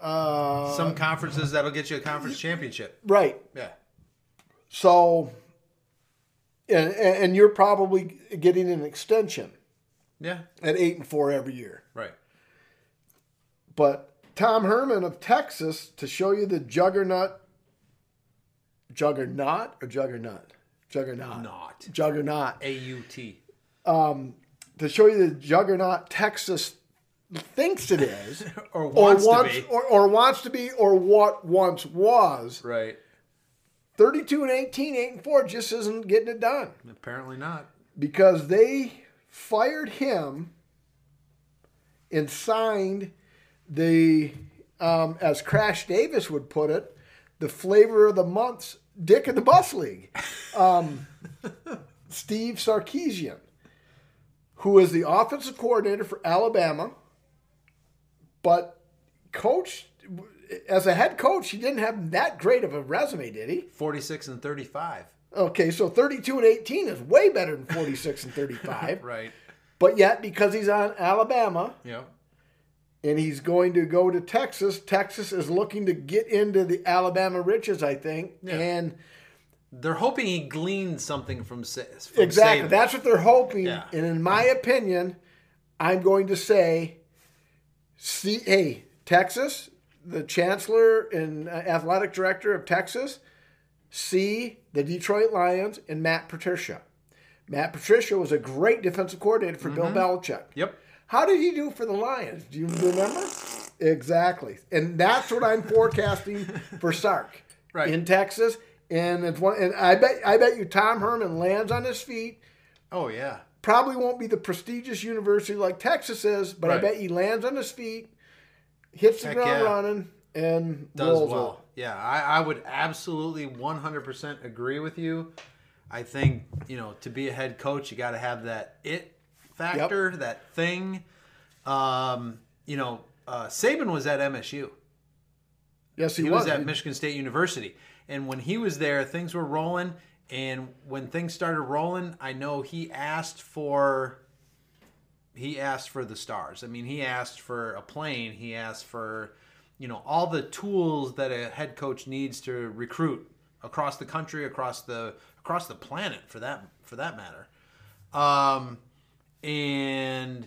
uh, Some conferences that'll get you a conference championship. right, Yeah. so and, and you're probably getting an extension Yeah. at eight and four every year. Right. But Tom Herman of Texas to show you the juggernaut, juggernaut or juggernaut, juggernaut, Not. juggernaut. A U T. Um, to show you the juggernaut Texas thinks it is, Or *laughs* or wants wants to be. or, or wants to be, or what once was. Right. Thirty-two and 18, 8 and four just isn't getting it done Apparently not. because they fired him and signed the, um, as Crash Davis would put it, the flavor of the month's Dick in the Bus League, um, *laughs* Steve Sarkisian, who is the offensive coordinator for Alabama, but coach as a head coach, he didn't have that great of a resume, did he? 46 and 35. Okay, so 32 and 18 is way better than 46 and 35. *laughs* Right. But yet, because he's on Alabama Yep. And he's going to go to Texas, Texas is looking to get into the Alabama riches, I think. Yeah. And they're hoping he gleaned something from, from Exactly. Saban. That's what they're hoping. Yeah. And in my opinion, I'm going to say, see, hey, Texas, the chancellor and uh, athletic director of Texas, see the Detroit Lions and Matt Patricia. Matt Patricia was a great defensive coordinator for Bill Belichick. Yep. How did he do for the Lions? Do you remember? Exactly. And that's what I'm forecasting for Sark *laughs* Right. in Texas. And it's one and I bet I bet you Tom Herman lands on his feet. Oh yeah. Probably won't be the prestigious university like Texas is, but I bet he lands on his feet, hits the Heck ground yeah. running, and Does rolls well. well. Yeah, I, I would absolutely 100% agree with you. I think you know to be a head coach, you got to have that it factor, that thing. Um, you know, uh, Saban was at MSU. Yes, he, he was was. at Michigan State University. And when he was there, things were rolling. And when things started rolling, I know he asked for he asked for the stars. I mean, he asked for a plane. He asked for you know all the tools that a head coach needs to recruit across the country, across the across the planet for that for that matter. Um, and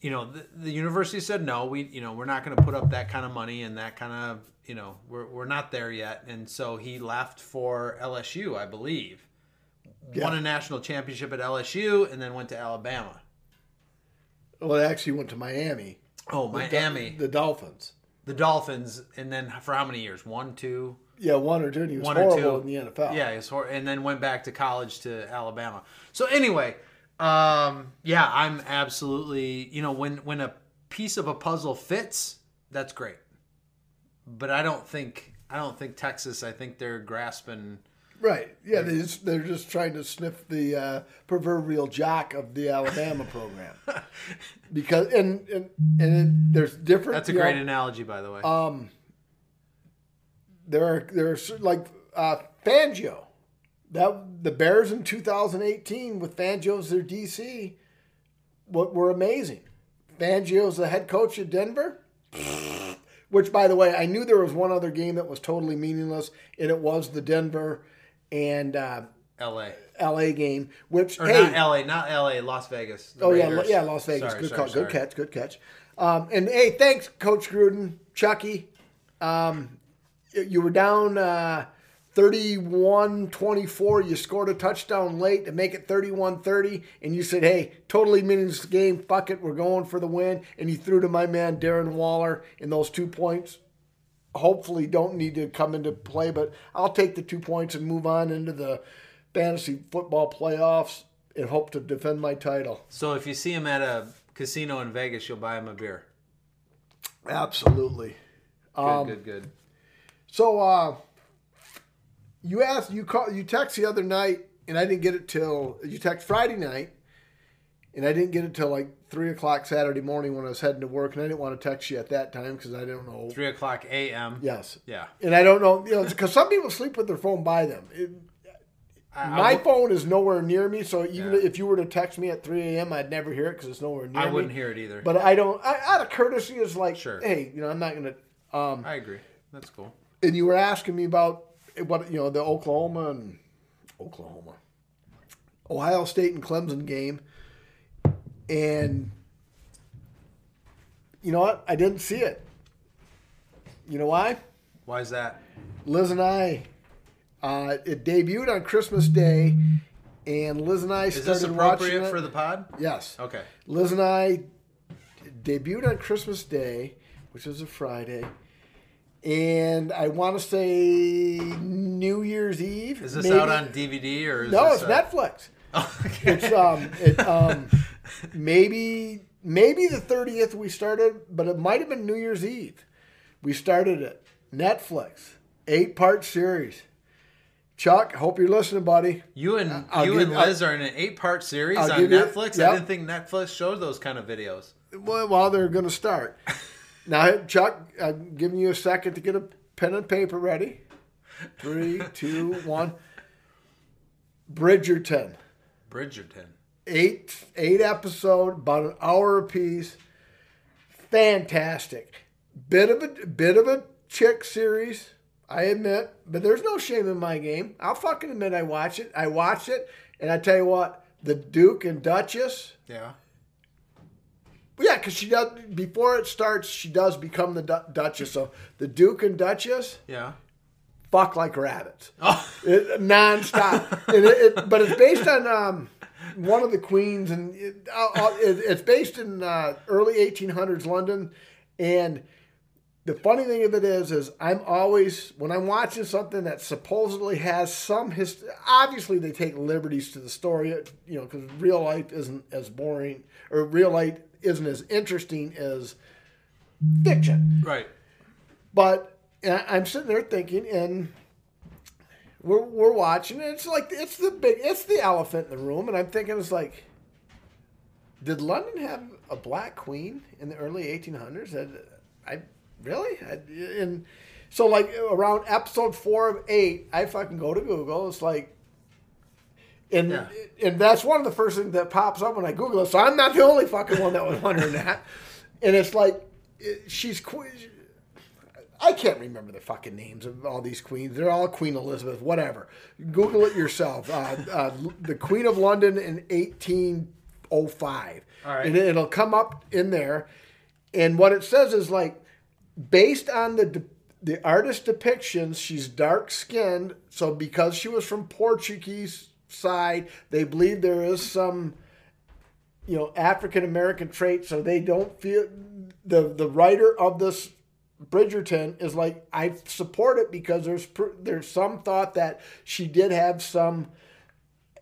you know the, the university said no we you know we're not going to put up that kind of money and that kind of you know we're, we're not there yet and so he left for lsu i believe won a national championship at lsu and then went to alabama well, it actually went to Miami. oh The- miami The Dolphins. the dolphins and then for how many years one two Yeah, one or two. And he was one or two in the NFL. Yeah, it's hor- and then went back to college to Alabama. So anyway, um, yeah, I'm absolutely you know when when a piece of a puzzle fits, that's great. But I don't think I don't think Texas. I think they're grasping. Right. Yeah, they just, they're just trying to sniff the uh, proverbial jock of the Alabama program. *laughs* because and and, and it, there's different. That's a great know, analogy, by the way. um, there are there's like uh, Fangio, that the Bears in 2018 with Fangio as their DC, what were amazing. Fangio's the head coach at Denver. *laughs* Which, by the way, I knew there was one other game that was totally meaningless, and it was the Denver and uh, L.A. LA game. Which or hey, not L.A. Not L.A. Las Vegas. Oh yeah, yeah, Las Vegas. Sorry, good sorry, call, sorry. good catch, good catch. Um, and hey, thanks, Coach Gruden, Chucky. Um, you were down uh, 31-24. You scored a touchdown late to make it 31-30, and you said, "Hey, totally meaningless game. Fuck it, we're going for the win." And you threw to my man Darren Waller in those two points. Hopefully, don't need to come into play, but I'll take the two points and move on into the fantasy football playoffs and hope to defend my title. So if you see him at a casino in Vegas, you'll buy him a beer. Absolutely. Good, Um, good, good. So uh, you asked you call you text the other night and I didn't get it till you text Friday night and I didn't get it till like three o'clock Saturday morning when I was heading to work and I didn't want to text you at that time because I don't know. Three o'clock a.m. Yes. Yeah. And I don't know, you know, because some people sleep with their phone by them. It, I- my phone is nowhere near me, so even Yeah. if you were to text me at 3 a.m., I'd never hear it because it's nowhere near me. I wouldn't hear it either. But I don't. I, out of courtesy, is like, Sure. hey, you know, I'm not gonna. Um, I agree. That's cool. and you were asking me about what you know the Oklahoma and Oklahoma, Ohio State and Clemson game, and you know what? I didn't see it. You know why? Why is that? Liz and I, uh, it debuted on Christmas Day, and Liz and I Is started this watching appropriate for the pod? yes. Okay. Liz and I debuted on Christmas Day, which was a Friday. And I want to say New Year's Eve. Is this maybe. out on DVD or is No, it's uh, Netflix. okay. It's um, it, um, *laughs* maybe maybe the thirtieth we started, but it might have been New Year's Eve. We started it. Netflix, eight part series. Chuck, hope you're listening, buddy. You and I'll you and Liz are in an eight-part series I'll on Netflix. yep. I didn't think Netflix showed those kind of videos. Well, well they're going to start. *laughs* now, Chuck, I'm giving you a second to get a pen and paper ready. Three, two, one. Bridgerton. Bridgerton. Eight, eight episode, about an hour apiece. Fantastic. Bit of a bit of a chick series. I admit, but there's no shame in my game. I'll fucking admit I watch it. I watch it, and I tell you what, the Duke and Duchess. Yeah. Yeah, because she does before it starts. She does become the du- Duchess. So the Duke and Duchess Yeah. fuck like rabbits, Oh. it, nonstop. *laughs* and it, it, but it's based on um, one of the queens, and it, uh, uh, it, it's based in uh, early 1800s London. And the funny thing of it is, is I'm always when I'm watching something that supposedly has some history. Obviously, they take liberties to the story, you know, because real life isn't as boring, or real life isn't as interesting as fiction. Right. But I- I'm sitting there thinking, and we're we're watching. And it's like it's the big, it's the elephant in the room, and I'm thinking it's like, did London have a black queen in the early 1800s? I, I really, I, and so like around episode four of eight, I fucking go to Google. It's like. And, Yeah. and that's one of the first things that pops up when I Google it. So I'm not the only fucking one that was wondering *laughs* that. And it's like, it- she's I can't remember the fucking names of all these queens. They're all Queen Elizabeth, whatever. Google it yourself. Uh, uh, *laughs* the Queen of London in 1805. All right. And it'll come up in there. And what it says is like, based on the de- the artist depictions, she's dark skinned. So because she was from Portuguese side, they believe there is some you know African American trait, so they don't feel the the writer of this Bridgerton is like I support it because there's there's some thought that she did have some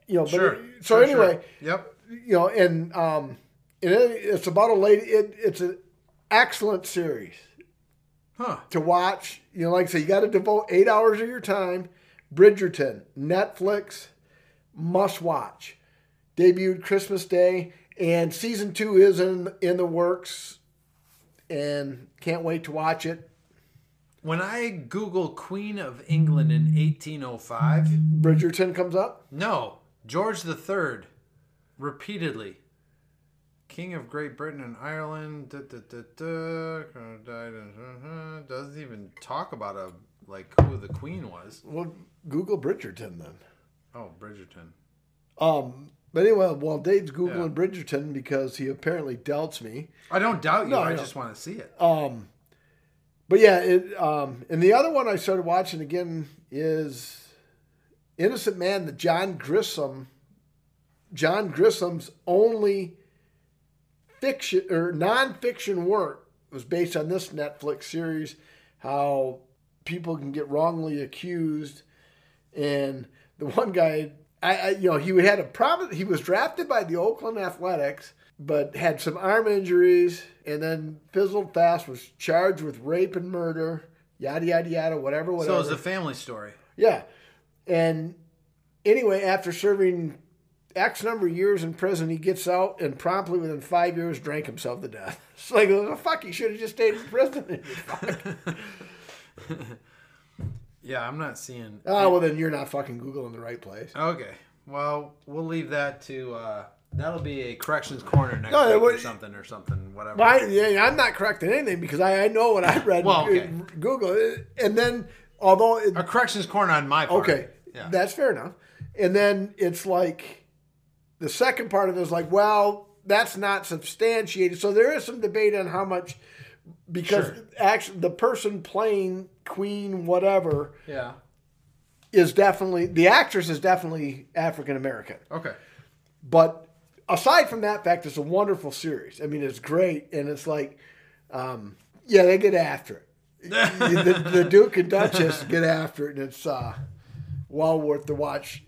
you know but Sure. so Sure, anyway sure. Yep. you know and um and it, it's about a lady it, it's an excellent series Huh. to watch you know like I say you got to devote eight hours of your time Bridgerton Netflix must watch debuted Christmas Day, and season two is in in the works, and can't wait to watch it. When I Google Queen of England in 1805, Bridgerton comes up. no, George III, repeatedly. King of Great Britain and Ireland, da, da, da, da, died in- uh, doesn't even talk about a like who the queen was. Well, Google Bridgerton then. Oh, Bridgerton. Um, but anyway, well, Dave's googling Yeah. Bridgerton because he apparently doubts me. I don't doubt you. No, I just want to see it. Um, but yeah, it. Um, and the other one I started watching again is Innocent Man, the John Grisham. John Grisham's only fiction or nonfiction work was based on this Netflix series. How people can get wrongly accused, and the one guy, I, I you know, he had a problem. He was drafted by the Oakland Athletics, but had some arm injuries, and then fizzled fast. Was charged with rape and murder. Yada yada yada. Whatever. Whatever. So it's a family story. Yeah. And anyway, after serving X number of years in prison, he gets out and promptly within five years drank himself to death. *laughs* It's like, oh, fuck, he should have just stayed in prison. *laughs* *laughs* Yeah, I'm not seeing. oh, well, then you're not fucking Googling the right place. Okay. Well, we'll leave that to. uh That'll be a corrections corner next No, week or something or something. Whatever. I, yeah, I'm not correcting anything because I, I know what I read Well, okay. in Google. And then, although it, a corrections corner on my part. Okay, Yeah. that's fair enough. And then it's like the second part of it is like, well, that's not substantiated. So there is some debate on how much because Sure. actually the person playing Queen whatever yeah. is definitely the actress is definitely African American. Okay. But aside from that fact, it's a wonderful series. I mean, it's great, and it's like, um, yeah, they get after it. *laughs* the, the Duke and Duchess get after it, and it's uh, well worth the watch.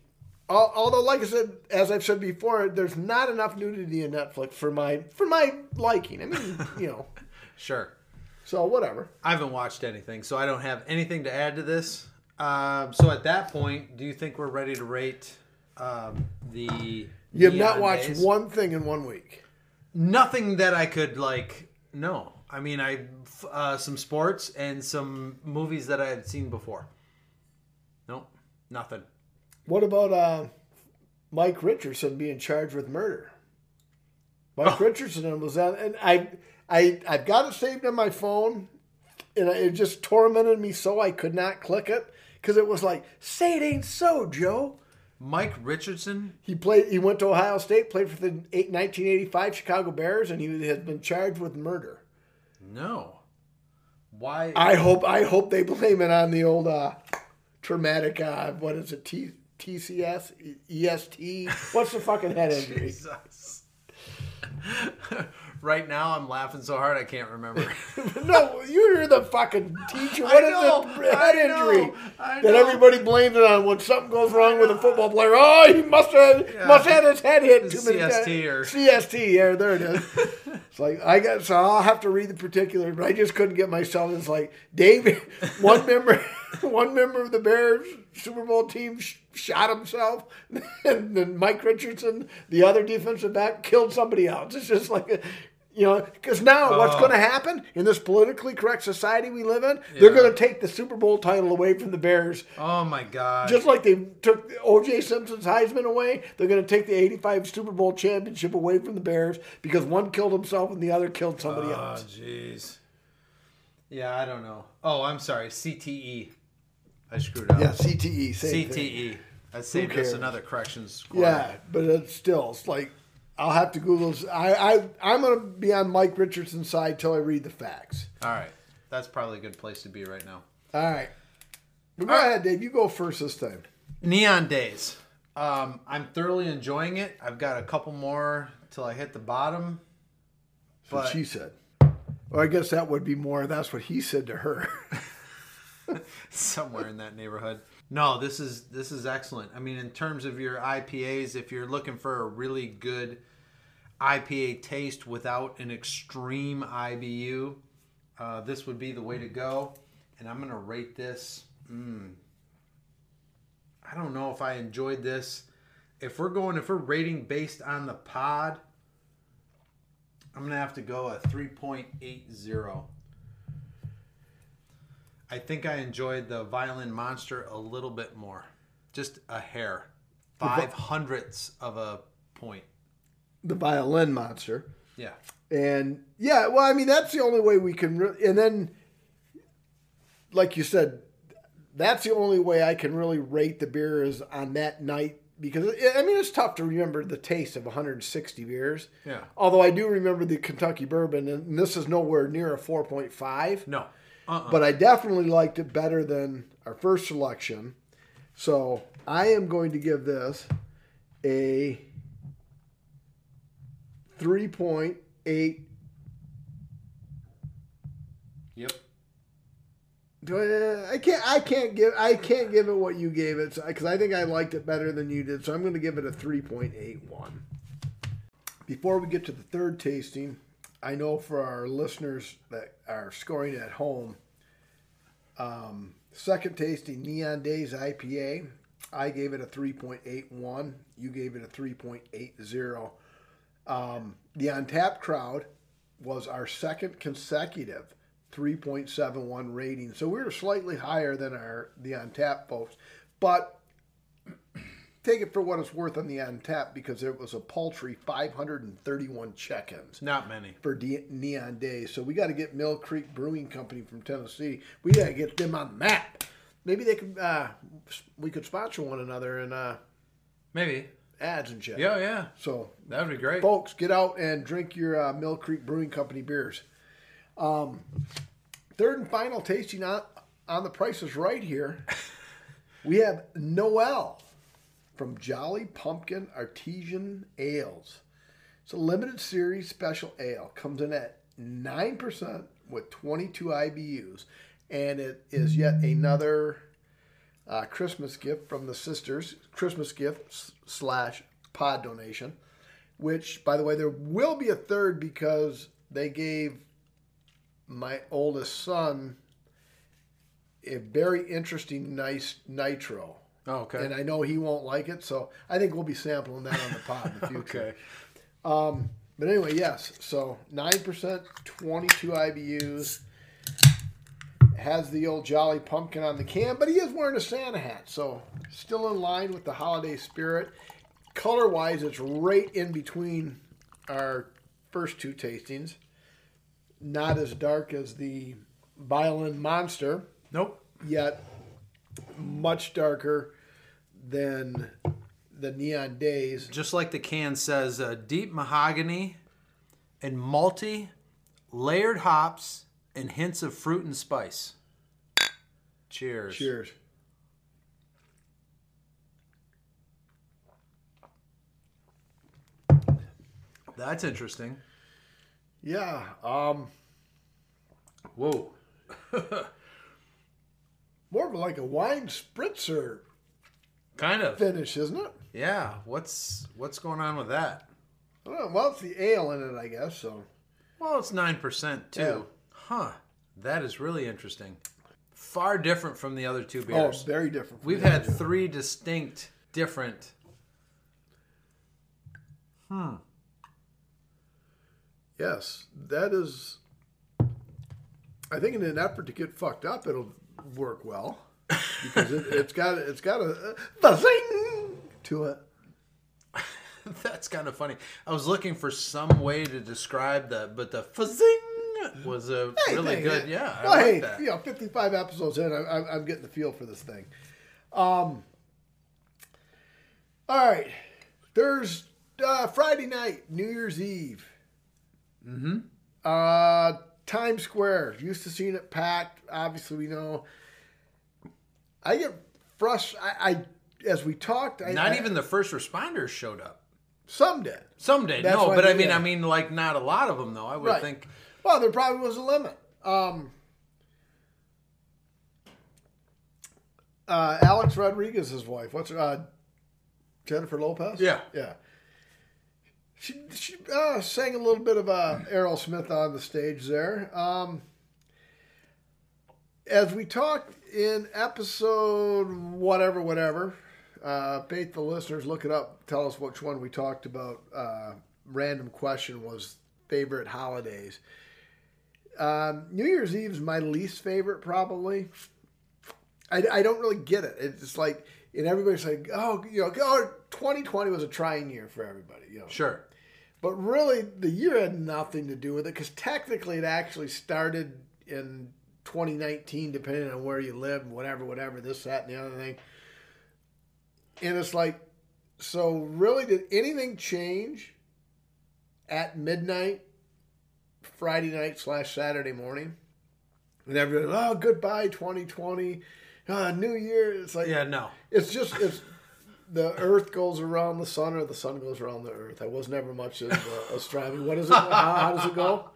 Although, like I said, as I've said before, there's not enough nudity in Netflix for my for my liking. I mean, you know, Sure. so whatever. I haven't watched anything, so I don't have anything to add to this. Um, so at that point, do you think we're ready to rate um, the? You have not watched Days? one thing in one week. Nothing that I could like. No, I mean I uh, some sports and some movies that I had seen before. Nope, nothing. What about uh, Mike Richardson being charged with murder? Mike Oh. Richardson was on, and I, I, I've got it saved on my phone. and it just tormented me so I could not click it because it was like, say it ain't so, Joe. Mike Richardson. He played. He went to Ohio State, played for the eight, 1985 Chicago Bears, and he has been charged with murder. No. Why? I hope. I hope they blame it on the old uh, traumatic. Uh, what is it? T, TCS, EST. What's the fucking head injury? *laughs* Jesus. Right now, I'm laughing so hard I can't remember. *laughs* no, you're the fucking teacher. What is know, the head I know, injury I that know. everybody blames it on when something goes wrong with a football player? Oh, he must have Yeah. must have had his head hit too many CST times. or- CST. Yeah, there it is. *laughs* it's like I got so I'll have to read the particulars, but I just couldn't get myself. It's like Dave, *laughs* one member, one member of the Bears Super Bowl team sh- shot himself, and then Mike Richardson, the other defensive back, killed somebody else. It's just like. You know, because now what's uh. Oh. going to happen in this politically correct society we live in? They're going to take the Super Bowl title away from the Bears, oh my God. just like they took O.J. Simpson's Heisman away. They're going to take the '85 Super Bowl championship away from the Bears because one killed himself and the other killed somebody Oh, else. jeez. Yeah, I don't know. Oh, I'm sorry. CTE. I screwed up. Yeah, CTE. Same thing. CTE. That saved us another corrections. Yeah, but it's still it's like I'll have to Google. this. I I I'm going to be on Mike Richardson's side till I read the facts. All right. That's probably a good place to be right now. All right. But go All ahead, Dave. You go first this time. Neon Days. Um, I'm thoroughly enjoying it. I've got a couple more till I hit the bottom. That's what she said. Well, I guess that would be more. That's what he said to her. *laughs* somewhere in that neighborhood. No, this is this is excellent. I mean, in terms of your IPAs, if you're looking for a really good IPA taste without an extreme IBU, uh, this would be the way to go. And I'm gonna rate this. Mm, I don't know if I enjoyed this. If we're going, if we're rating based on the pod, I'm gonna have to go a 3.80. I think I enjoyed the Violin Monster a little bit more. Just a hair. Five hundredths of a point. the violin monster. Yeah. And yeah, well, I mean, that's the only way we can. Re- and then, like you said, that's the only way I can really rate the beer is on that night because I mean it's tough to remember the taste of 160 beers. Yeah. Although I do remember the Kentucky bourbon, and this is nowhere near a 4.5, No. Uh-uh. but I definitely liked it better than our first selection. So I am going to give this a 3.8 Yep. Do I, I can't. I can't give. I can't give it what you gave it because I think I liked it better than you did. So I'm going to give it a 3.81. Before we get to the third tasting, I know for our listeners that are scoring at home, um, second tasting Neon Days IPA, I gave it a 3.81. You gave it a 3.80. Um, the Untappd crowd was our second consecutive 3.71 rating. So we were slightly higher than our the Untappd folks. But take it for what it's worth on the Untappd because it was a paltry 531 check-ins Not many. for De- Neon Days. So we got to get Mill Creek Brewing Company from Tennessee. We got to get them on the map. Maybe they could. Uh, we could sponsor one another and uh, Maybe. ads and shit. Yeah, yeah. So That would be great. folks, get out and drink your uh, Mill Creek Brewing Company beers. Um, third and final tasting on, on the Price is Right here. *laughs* We have Noel from Jolly Pumpkin Artisan Ales. It's a limited series special ale. Comes in at 9% with 22 IBUs. And it is yet another uh, Christmas gift from the sisters. Christmas gift slash pod donation which by the way there will be a third because they gave my oldest son a very interesting nice nitro Oh, okay. and i know he won't like it so i think we'll be sampling that on the pod in the *laughs* future okay. Um, but anyway yes so 9% 22 ibus has the old jolly pumpkin on the can but he is wearing a santa hat so still in line with the holiday spirit color wise it's right in between our first two tastings not as dark as the Violin Monster, Nope. yet much darker than the Neon Days. Just like the can says, uh, deep mahogany and malty, layered hops, and hints of fruit and spice. Cheers. Cheers. That's interesting. Yeah. Um, Whoa. *laughs* more of like a wine spritzer Kind of. finish, isn't it? Yeah. What's what's going on with that? Know. Well, it's the ale in it, I guess. So Well, it's nine percent too. Yeah. Huh. That is really interesting. Far different from the other two beers. Oh, very different. We've had three distinct, different. Hmm. Yes, that is. I think in an effort to get fucked up, it'll work well because it, it's got it's got a, a zing to it. *laughs* That's kind of funny. I was looking for some way to describe that, but the fizzing was a Hey, really dang good. Yeah, I Well, like hey, that. you know, fifty-five episodes in, I, I'm getting the feel for this thing. Um. All right, there's uh, Friday night, New Year's Eve. Mm-hmm. Uh, Times Square. Used to seeing it packed. Obviously, we know. I get frustrated. I, I as we talked. I, Not I- even the first responders showed up. some did. Someday, That's no, but I mean, yeah. I mean, like not a lot of them though. I would Right. think. Well, there probably was a limit. Um, uh, Alex Rodriguez's wife. What's her? Uh, Jennifer Lopez. Yeah. yeah. She she uh, sang a little bit of uh, Aerosmith on the stage there. Um, as we talked in episode whatever, whatever. Uh, the listeners, look it up. Tell us which one we talked about. Uh, random question was favorite holidays. Um, New Year's Eve is my least favorite, probably. I, I don't really get it. It's like, and everybody's like, oh, you know, oh, 2020 was a trying year for everybody, you know. Sure. But really, the year had nothing to do with it because technically it actually started in 2019, depending on where you live, whatever, whatever, this, that, and the other thing. And it's like, so really, did anything change at midnight, Friday night slash Saturday morning? And everybody, oh, goodbye 2020, uh, New Year. It's like, Yeah. No. it's just it's the Earth goes around the sun, or the sun goes around the Earth. I was never much of uh, astronomy. What is it? How, how does it go?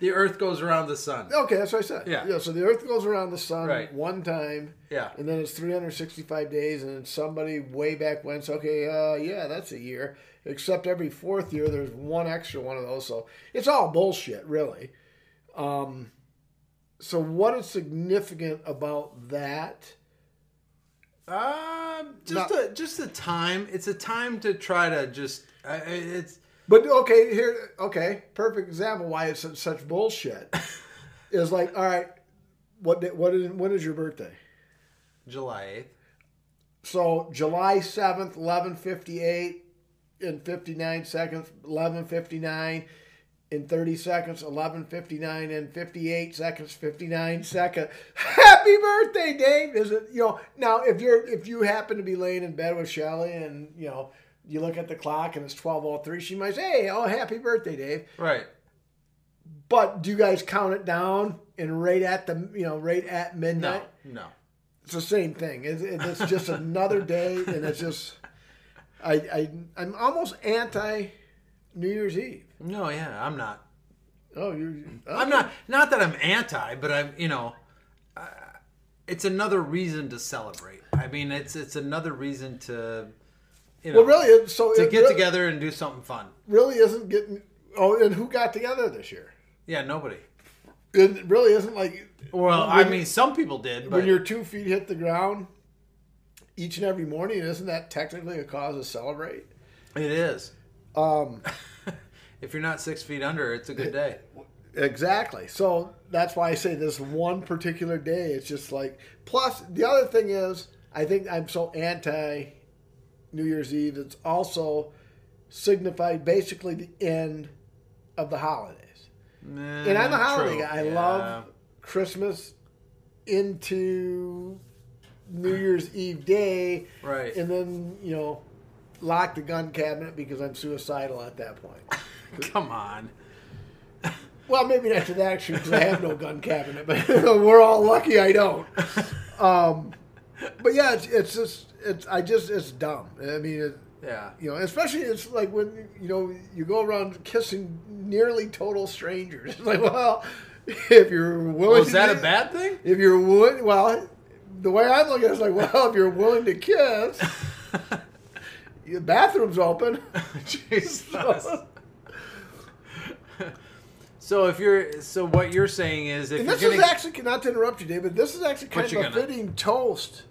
The Earth goes around the sun. Okay, that's what I said. Yeah. Yeah. So the Earth goes around the sun Right. one time, Yeah. and then it's 365 days, and then somebody way back when says, "Okay, uh, yeah, that's a year." Except every fourth year, there's one extra one of those. So it's all bullshit, really. Um, so what is significant about that? Um, just No. a just a time. It's a time to try to just. It's But okay, here, okay, perfect example why it's such, bullshit *laughs* is like, all right, what day- what is when is your birthday? July eighth. So July seventh, eleven fifty eight, in fifty nine seconds, eleven fifty nine, in thirty seconds, eleven fifty nine, in fifty eight seconds, fifty nine second. *laughs* Happy birthday, Dave! Is it you know now if you're if you happen to be laying in bed with Shelly and you know you look at the clock and it's twelve oh three, she might say, "Hey, oh, happy birthday, Dave." Right. But do you guys count it down and right at the you know right at midnight? No. It's the same thing. It's, it's just another day, and it's just I I I'm almost anti New Year's Eve. No. Yeah. I'm not. Oh, you're I'm not. Not that I'm anti, but I'm. You know. Uh, it's another reason to celebrate. I mean, it's it's another reason to. You know, Well, really, it's- so to get re- together and do something fun. really isn't getting. Oh, and who got together this year? Yeah. Nobody. It really isn't like Well, I mean, some people did, but when your two feet hit the ground each and every morning. Isn't that technically a cause to celebrate? it is. Um, *laughs* If you're not six feet under, it's a good day. Exactly. So that's why I say this one particular day. It's just like. Plus, the other thing is, I think I'm so anti New Year's Eve. It's also signified basically the end of the holidays. And I'm a holiday guy. I love Christmas into New Year's Eve day, Right. and then you know lock the gun cabinet because I'm suicidal at that point. *laughs* Come on. *laughs* Well, maybe not to that extreme because I have no gun cabinet, but *laughs* we're all lucky I don't. Um, but yeah, it's, it's just it's I just it's dumb. I mean, it, Yeah. you know, especially it's like when you know you go around kissing nearly total strangers. It's *laughs* like, well, if you're oh, willing, to. Was to that a bad thing? If you're willing, well, the way I'm looking at it is like, well, if you're willing to kiss, *laughs* the bathroom's open. *laughs* Jesus. so if you're so what you're saying is if And you're this is actually not to interrupt you, David. This is actually kind of a gonna- fitting toast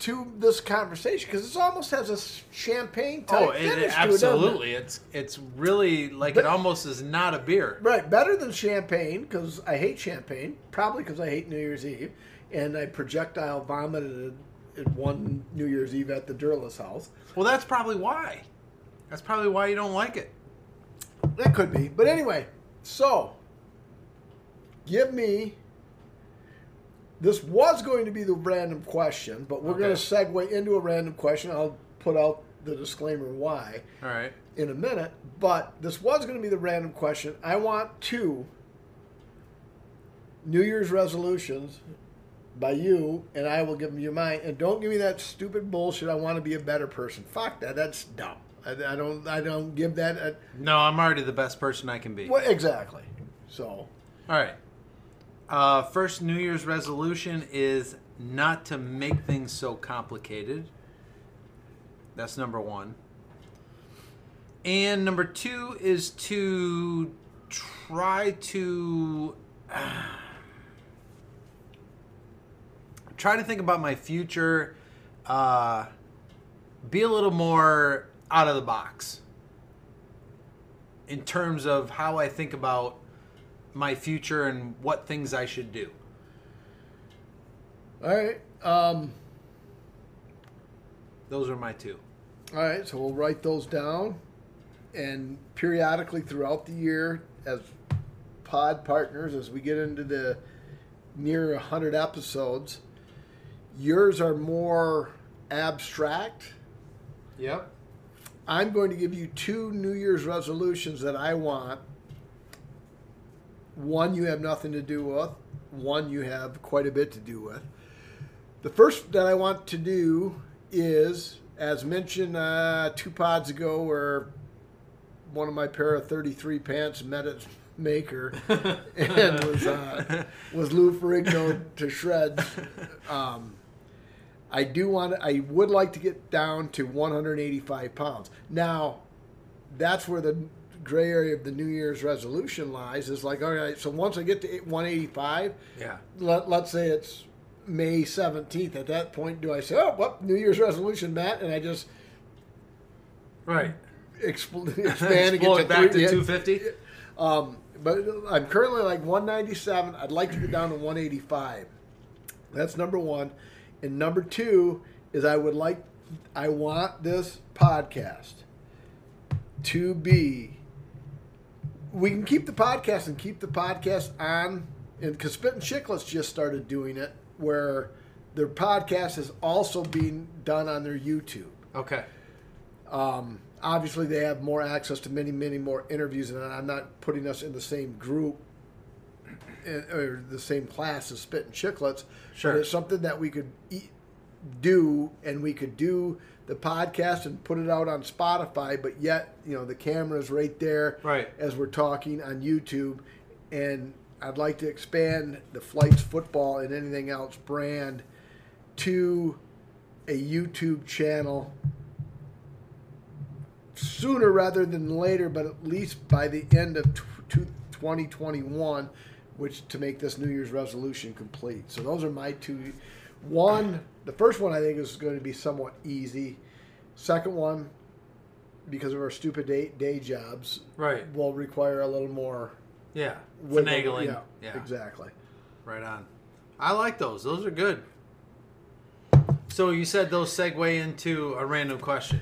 to this conversation because this almost has a champagne type oh it, finish it- to it, it? absolutely it's it's really like But- it almost is not a beer. Right, better than champagne because I hate champagne. Probably because I hate New Year's Eve, and I projectile vomited at one New Year's Eve at the Durless house. Well, that's probably why. That's probably why you don't like it. That could be, but anyway. So, give me. This was going to be the random question, but we're going to segue into a random question. I'll put out the disclaimer why All right. in a minute. But this was going to be the random question. I want two New Year's resolutions by you, and I will give you mine. And don't give me that stupid bullshit. I want to be a better person. Fuck that. That's dumb. I, I don't. I don't give that. A, No, I'm already the best person I can be. well, exactly. So All right. Uh, first New Year's resolution is not to make things so complicated. That's number one. And number two is to try to *sighs* try to think about my future. Uh, be a little more out of the box in terms of how I think about my future and what things I should do. all right. Um, Those are my two. all right. So we'll write those down, and periodically throughout the year, as pod partners, as we get into the near hundred episodes, yours are more abstract. Yep. I'm going to give you two New Year's resolutions that I want. One you have nothing to do with, one you have quite a bit to do with. The first that I want to do is, as mentioned uh, two pods ago, where one of my pair of 33 pants met its maker *laughs* and was uh, was Lou Ferrigno to shreds. *laughs* Um, I do want to, I would like to get down to 185 pounds. Now, that's where the gray area of the New Year's resolution lies. Is like, all right, so once I get to 185, Yeah. let, let's say it's May 17th. At that point, do I say, oh, well, New Year's resolution, Matt, and I just Right. expl- *laughs* expand and get to back three- to yeah. 250. Um, but I'm currently like 197. I'd like to get down to 185. That's number one. And number two is I would like, I want this podcast to be. We can keep the podcast and keep the podcast on, and because Spit and Chicklets just started doing it, where their podcast is also being done on their YouTube. Okay. Um, obviously, they have more access to many, many more interviews, and I'm not putting us in the same group uh, or the same class as Spit and Chicklets. Sure. But it's something that we could eat, do, and we could do the podcast and put it out on Spotify, but yet, you know, the camera's right there Right. as we're talking on YouTube. And I'd like to expand the Flights Football and anything else brand to a YouTube channel sooner rather than later, but at least by the end of t- t- 2021, which to make this New Year's resolution complete. So those are my two. One, the first one I think is going to be somewhat easy. Second one, because of our stupid day, day jobs, Right. will require a little more Yeah. Finagling. Yeah, yeah. exactly. Right on. I like those. Those are good. So you said those segue into a random question.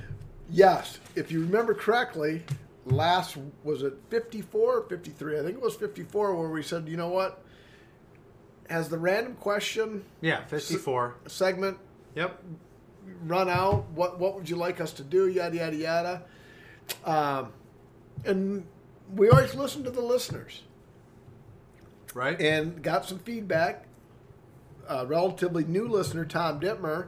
Yes, if you remember correctly, last was it 54 or 53? I think it was 54 where we said, you know what? Has the random question Yeah, 54. segment Yep. run out? What what would you like us to do? Yada yada yada. Um, and we always listen to the listeners Right? and got some feedback. A relatively new listener, Tom Dittmer,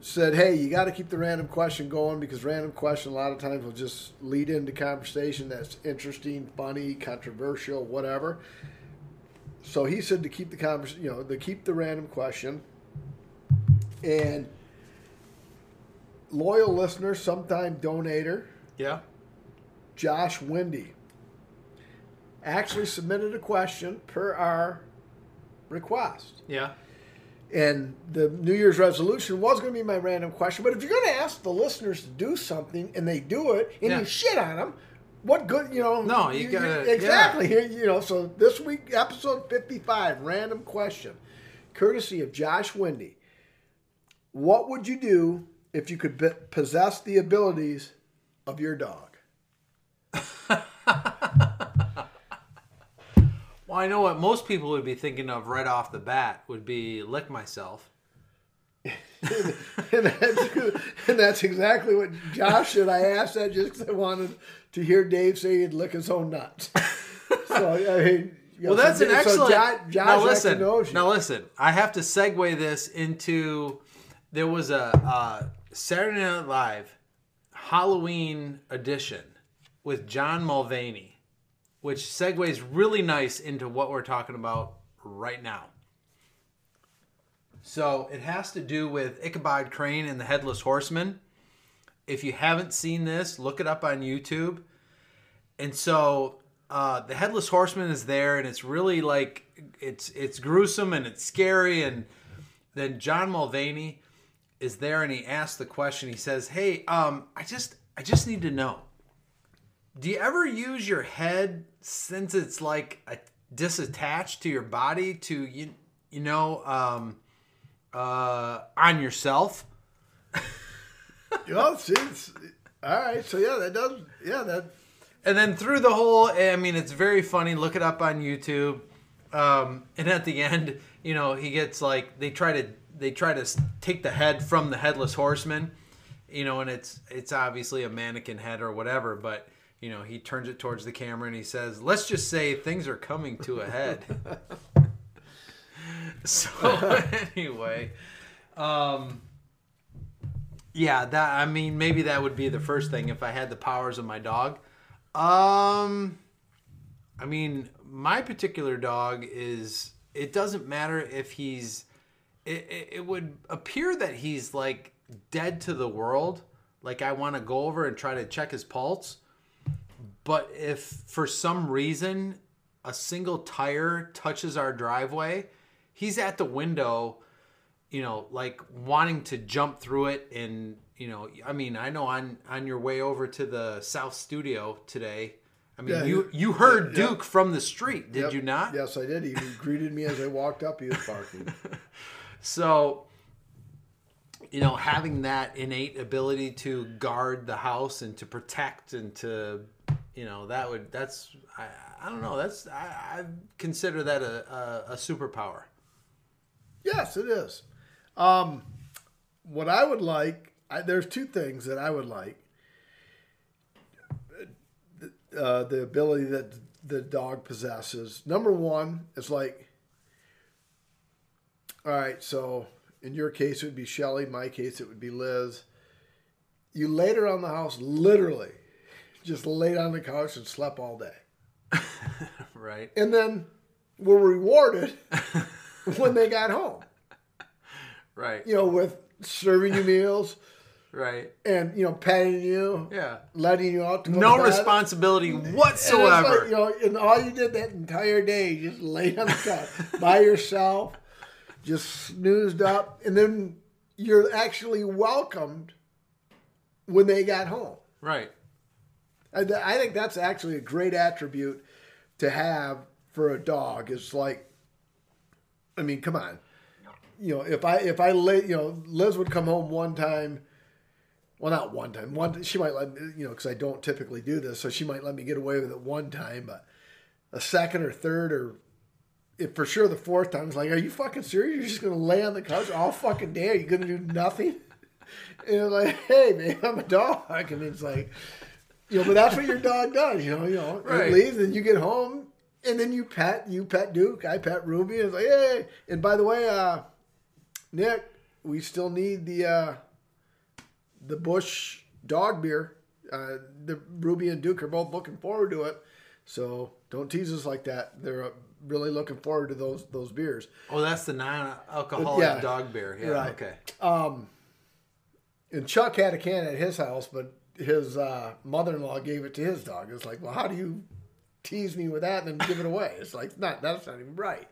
said, "Hey, you got to keep the random question going because random question a lot of times will just lead into conversation that's interesting, funny, controversial, whatever." So he said to keep the conversation, you know, to keep the random question. And loyal listener, sometime donator, yeah. Josh Wendy actually submitted a question per our request. Yeah. And the New Year's resolution was going to be my random question. But if you're going to ask the listeners to do something and they do it and Yeah. you shit on them, what good, you know? No, you gotta- Exactly. Here, you know, so this week, episode 55, random question, courtesy of Josh Wendy. What would you do if you could be- possess the abilities of your dog? *laughs* Well, I know what most people would be thinking of right off the bat would be lick myself. *laughs* and, that's, and that's exactly what Josh and I asked that just because I wanted to hear Dave say he'd lick his own nuts. So I mean, you Well, know, that's so, an so excellent. Jo- Josh now listen. Now listen. I have to segue this into. There was a, uh Saturday Night Live Halloween edition with John Mulaney, which segues really nice into what we're talking about right now. So it has to do with Ichabod Crane and the Headless Horseman. If you haven't seen this, look it up on YouTube. And so uh, the Headless Horseman is there, and it's really like it's it's gruesome and it's scary. And then John Mulaney is there, and he asks the question. He says, "Hey, um, I just I just need to know." Do you ever use your head since it's like a, disattached to your body to you you know um, uh, on yourself? Oh, see, it's, all right. So yeah, that does. Yeah, that. And then through the whole, I mean, it's very funny. Look it up on YouTube. Um, and at the end, you know, he gets like they try to they try to take the head from the headless horseman, you know, and it's it's obviously a mannequin head or whatever, but you know, he turns it towards the camera and he says, "Let's just say things are coming to a head." *laughs* *laughs* so *laughs* anyway, um, yeah, that I mean, maybe that would be the first thing if I had the powers of my dog. Um, I mean, my particular dog is. It doesn't matter if he's. It, it, it would appear that he's like dead to the world. Like I want to go over and try to check his pulse. But if for some reason a single tire touches our driveway, he's at the window, you know, like wanting to jump through it and you know, I mean, I know on on your way over to the South Studio today, I mean, Yeah, you you heard. Duke from the street, did Yep. you not? Yes, I did. He greeted me as I walked up. He was barking. *laughs* So, you know, having that innate ability to guard the house and to protect and to, you know, that would that's I, I don't know that's I, I consider that a, a, a superpower. Yes, it is. Um, what I would like, I, there's two things that I would like. Uh, the ability that the dog possesses. Number one is like, all right, so in your case it would be Shelly, my case it would be Liz. You laid around the house, literally, just laid on the couch and slept all day, *laughs* Right. and then we're rewarded *laughs* *laughs* when they got home Right. you know, with serving you *laughs* meals Right. and you know, petting you, Yeah. letting you out No responsibility whatsoever. like, you know, and all you did that entire day, just laid on the couch by yourself, just snoozed up, and then you're actually welcomed when they got home. right. I, I think that's actually a great attribute to have for a dog. It's like, I mean, come on, you know, if I if I lay, you know, Liz would come home one time. Well, not one time. One she might let me, you know, because I don't typically do this, so she might let me get away with it one time. But a second or third or if for sure the fourth time it's like, are you fucking serious? You're just gonna lay on the couch all fucking day? Are you gonna do nothing? *laughs* And it's like, hey man, I'm a dog. I mean, it's like, you know, but that's what your dog does. You know, you know, Right. it leaves, and you get home, and then you pet, you pet Duke, I pet Ruby. And it's like, hey. And by the way, uh, Nick, we still need the uh, the Busch dog beer. Uh, the Ruby and Duke are both looking forward to it. So don't tease us like that. They're uh, really looking forward to those those beers. Oh, that's the non-alcoholic Yeah. dog beer. Yeah. Right. Okay. And Chuck had a can at his house, but his uh, mother-in-law gave it to his dog. It's like, well, how do you tease me with that and then give it away? It's like, not that's not even right.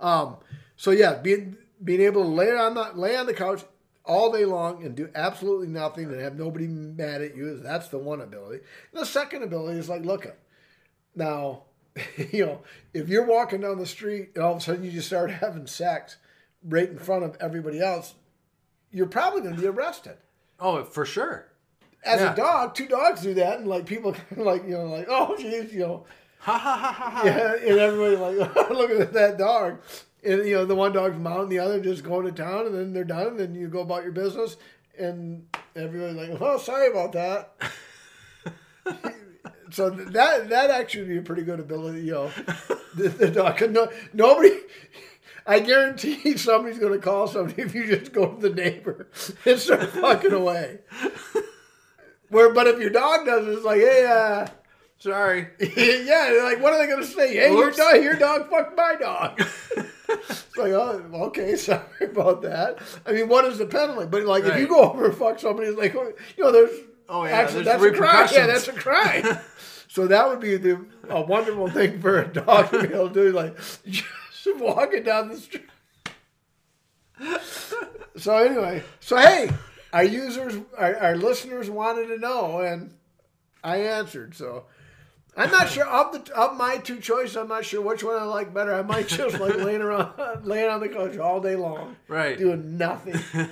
Um, so yeah, being being able to lay on the lay on the couch all day long and do absolutely nothing and have nobody mad at you that's the one ability. the second ability is like, look at now, *laughs* you know, if you're walking down the street and all of a sudden you just start *laughs* having sex right in front of everybody else, you're probably going to be arrested Oh, for sure. as Yeah. a dog, two dogs do that, and like people, *laughs* like you know, like oh jeez, you know, Ha ha ha ha ha. yeah, and everybody like *laughs* looking at that dog, and you know the one dog's mounting the other, just going to town, and then they're done, and then you go about your business, and everybody's like, oh, sorry about that. *laughs* so that that actually would be a pretty good ability, you know, the, the dog. No, nobody. *laughs* I guarantee somebody's going to call somebody if you just go to the neighbor and start fucking away. Where, but if your dog does it, it's like, hey, uh, Sorry. *laughs* yeah, like, what are they going to say? Hey, your dog, your dog fucked my dog. *laughs* it's like, oh, okay, *laughs* sorry about that. I mean, what is the penalty? But like, if you go over and fuck somebody, it's like, oh, you know, there's Oh, yeah, actually there's that's a crime. Yeah, that's a crime. so that would be the a wonderful thing for a dog to be able to do, like just walking down the street. so anyway, so hey, our users, our, our listeners wanted to know, and I answered. So I'm not sure of the of my two choices. I'm not sure which one I like better. I might just like *laughs* laying around, laying on the couch all day long, Right. doing nothing. *laughs*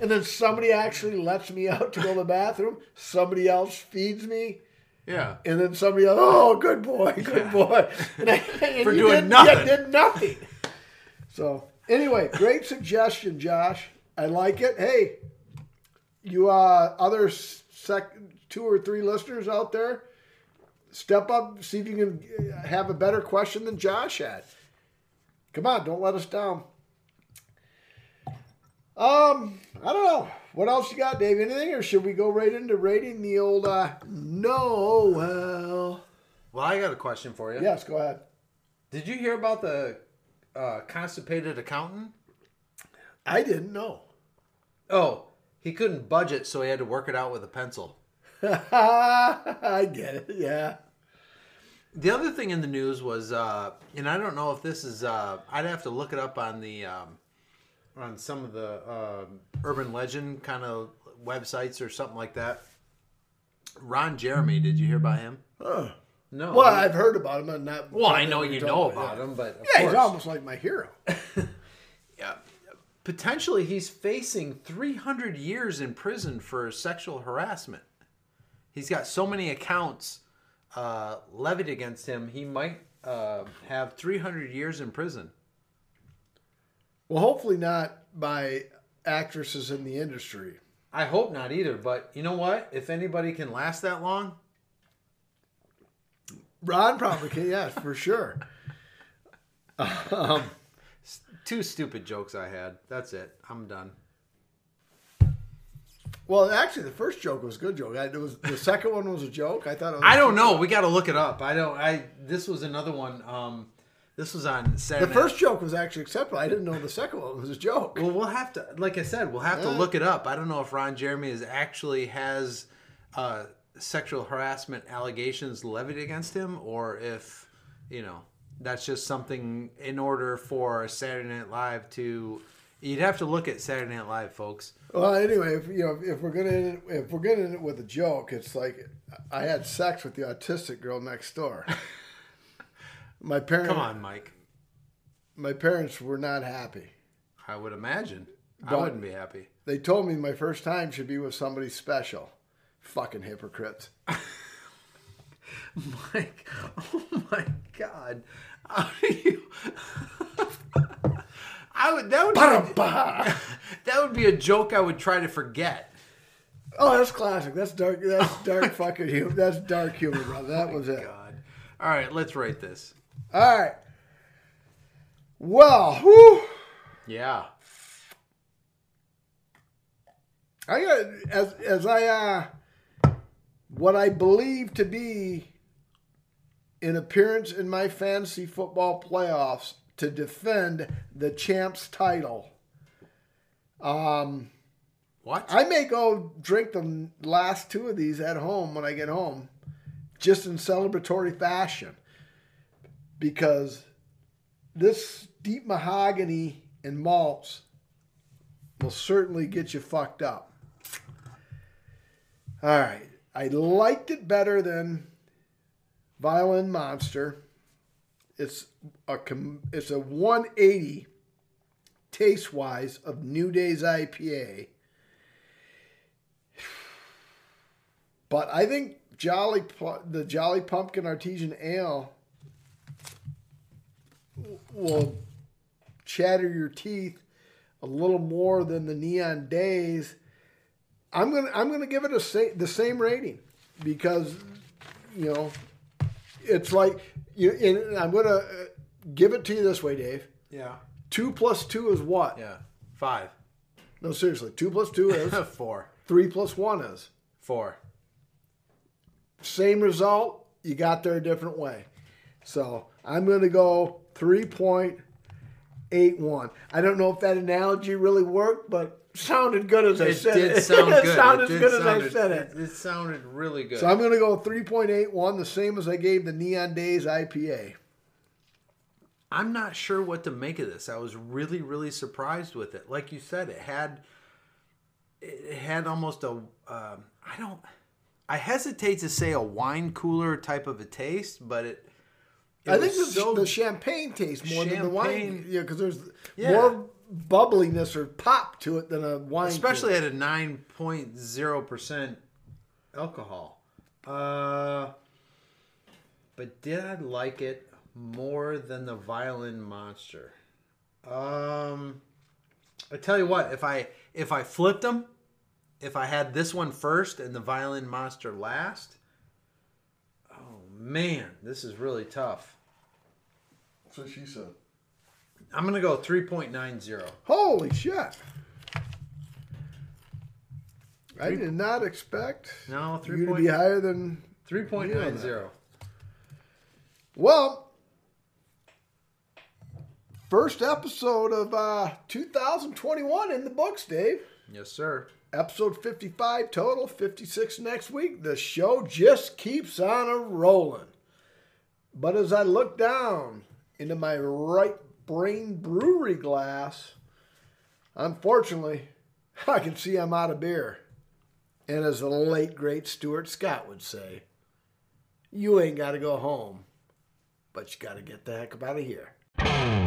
and then somebody actually lets me out to go to the bathroom. Somebody else feeds me. Yeah. And then somebody else, oh, good boy, good boy. And *laughs* I, and For you doing did, nothing. You did nothing. So, anyway, great suggestion, Josh. I like it. Hey, you uh, other sec- two or three listeners out there, step up, see if you can uh, have a better question than Josh had. Come on, don't let us down. Um, I don't know. What else you got, Dave? Anything, or should we go right into rating the old uh, Noel? Well, I got a question for you. Yes, go ahead. Did you hear about the uh, constipated accountant? I didn't know. Oh, he couldn't budget, so he had to work it out with a pencil. *laughs* I get it. Yeah. The other thing in the news was, uh, and I don't know if this is, uh, I'd have to look it up on the, um, on some of the um urban legend kind of websites or something like that. Ron Jeremy, did you hear about him? Uh, No. well, I've heard about him, and not. well, I know you know about him, but of Yeah, course. he's almost like my hero. *laughs* Yeah. Potentially, he's facing 300 years in prison for sexual harassment. He's got so many accounts uh, levied against him, he might uh, have 300 years in prison. Well, hopefully not by actresses in the industry. I hope not either, but you know what? If anybody can last that long, Ron probably can, yeah, for sure. Um, *laughs* two stupid jokes I had. That's it. I'm done. Well, actually, the first joke was a good joke. I, it was the second one was a joke. I thought it was I don't know. We got to look it up. I don't. I. This was another one. Um, this was on Saturday. The first joke was actually acceptable. I didn't know the second one was a joke. Well, we'll have to, like I said, we'll have to look it up. I don't know if Ron Jeremy is actually has uh, sexual harassment allegations levied against him, or if you know that's just something in order for Saturday Night Live to. You'd have to look at Saturday Night Live, folks. Well, anyway, if you know, if we're gonna if we're gonna end it with a joke, it's like I had sex with the autistic girl next door. *laughs* My parents, Come on, Mike. my parents were not happy. I would imagine. I Don't- wouldn't be happy. They told me my first time should be with somebody special. Fucking hypocrites. *laughs* Mike, oh my God. How do you- *laughs* I would that would be, *laughs* that would be a joke I would try to forget. Oh, that's classic. That's dark. That's *laughs* dark fucking humor. That's dark humor, brother. That was it. God. All right, let's rate this. All right. Well, whew, Yeah. I got as as I uh what I believe to be an appearance in my fantasy football playoffs to defend the champs title. Um What? I may go drink the last two of these at home when I get home, just in celebratory fashion. Because this deep mahogany and malts will certainly get you fucked up. All right. I liked it better than Violin Monster. It's a it's a 180 taste wise of Neon Days IPA. But I think Jolly the Jolly Pumpkin Artisan Ale will chatter your teeth a little more than the Neon Days. I'm gonna I'm gonna give it a sa- the same rating because you know it's like you. And I'm gonna uh, give it to you this way, Dave. Yeah. Two plus two is what? Yeah. Five. No, seriously. Two plus two is *laughs* Four. three plus one is. Four. Same result, you got there a different way. So I'm going to go 3.81. I don't know if that analogy really worked, but sounded good as I said did it. sound *laughs* it good. sounded It as did good as I said it. It sounded really good. So I'm going to go 3.81, the same as I gave the Neon Days IPA. I'm not sure what to make of this. I was really, really surprised with it. Like you said, it had it had almost a um, I don't I hesitate to say a wine cooler type of a taste, but it. it I think was the, so- the champagne tastes more than the wine. Yeah, because there's Yeah. more bubbliness or pop to it than a wine. especially at a nine point zero percent alcohol. Uh, but did I like it more than the Violin Monster? Um, I tell you what, if I if I flipped them, if I had this one first and the Violin Monster last, oh man, this is really tough. So she said. I'm gonna go three point nine zero. Holy shit. I did not expect No, three you to be higher than. three point nine zero. Well, first episode of uh, 2021 in the books, Dave. Yes, sir. Episode 55 total, 56 next week. The show just keeps on a rolling. But as I look down into my right brain brewery glass, unfortunately, *laughs* I can see I'm out of beer. And as the late, great Stuart Scott would say, you ain't got to go home, but you got to get the heck up out of here.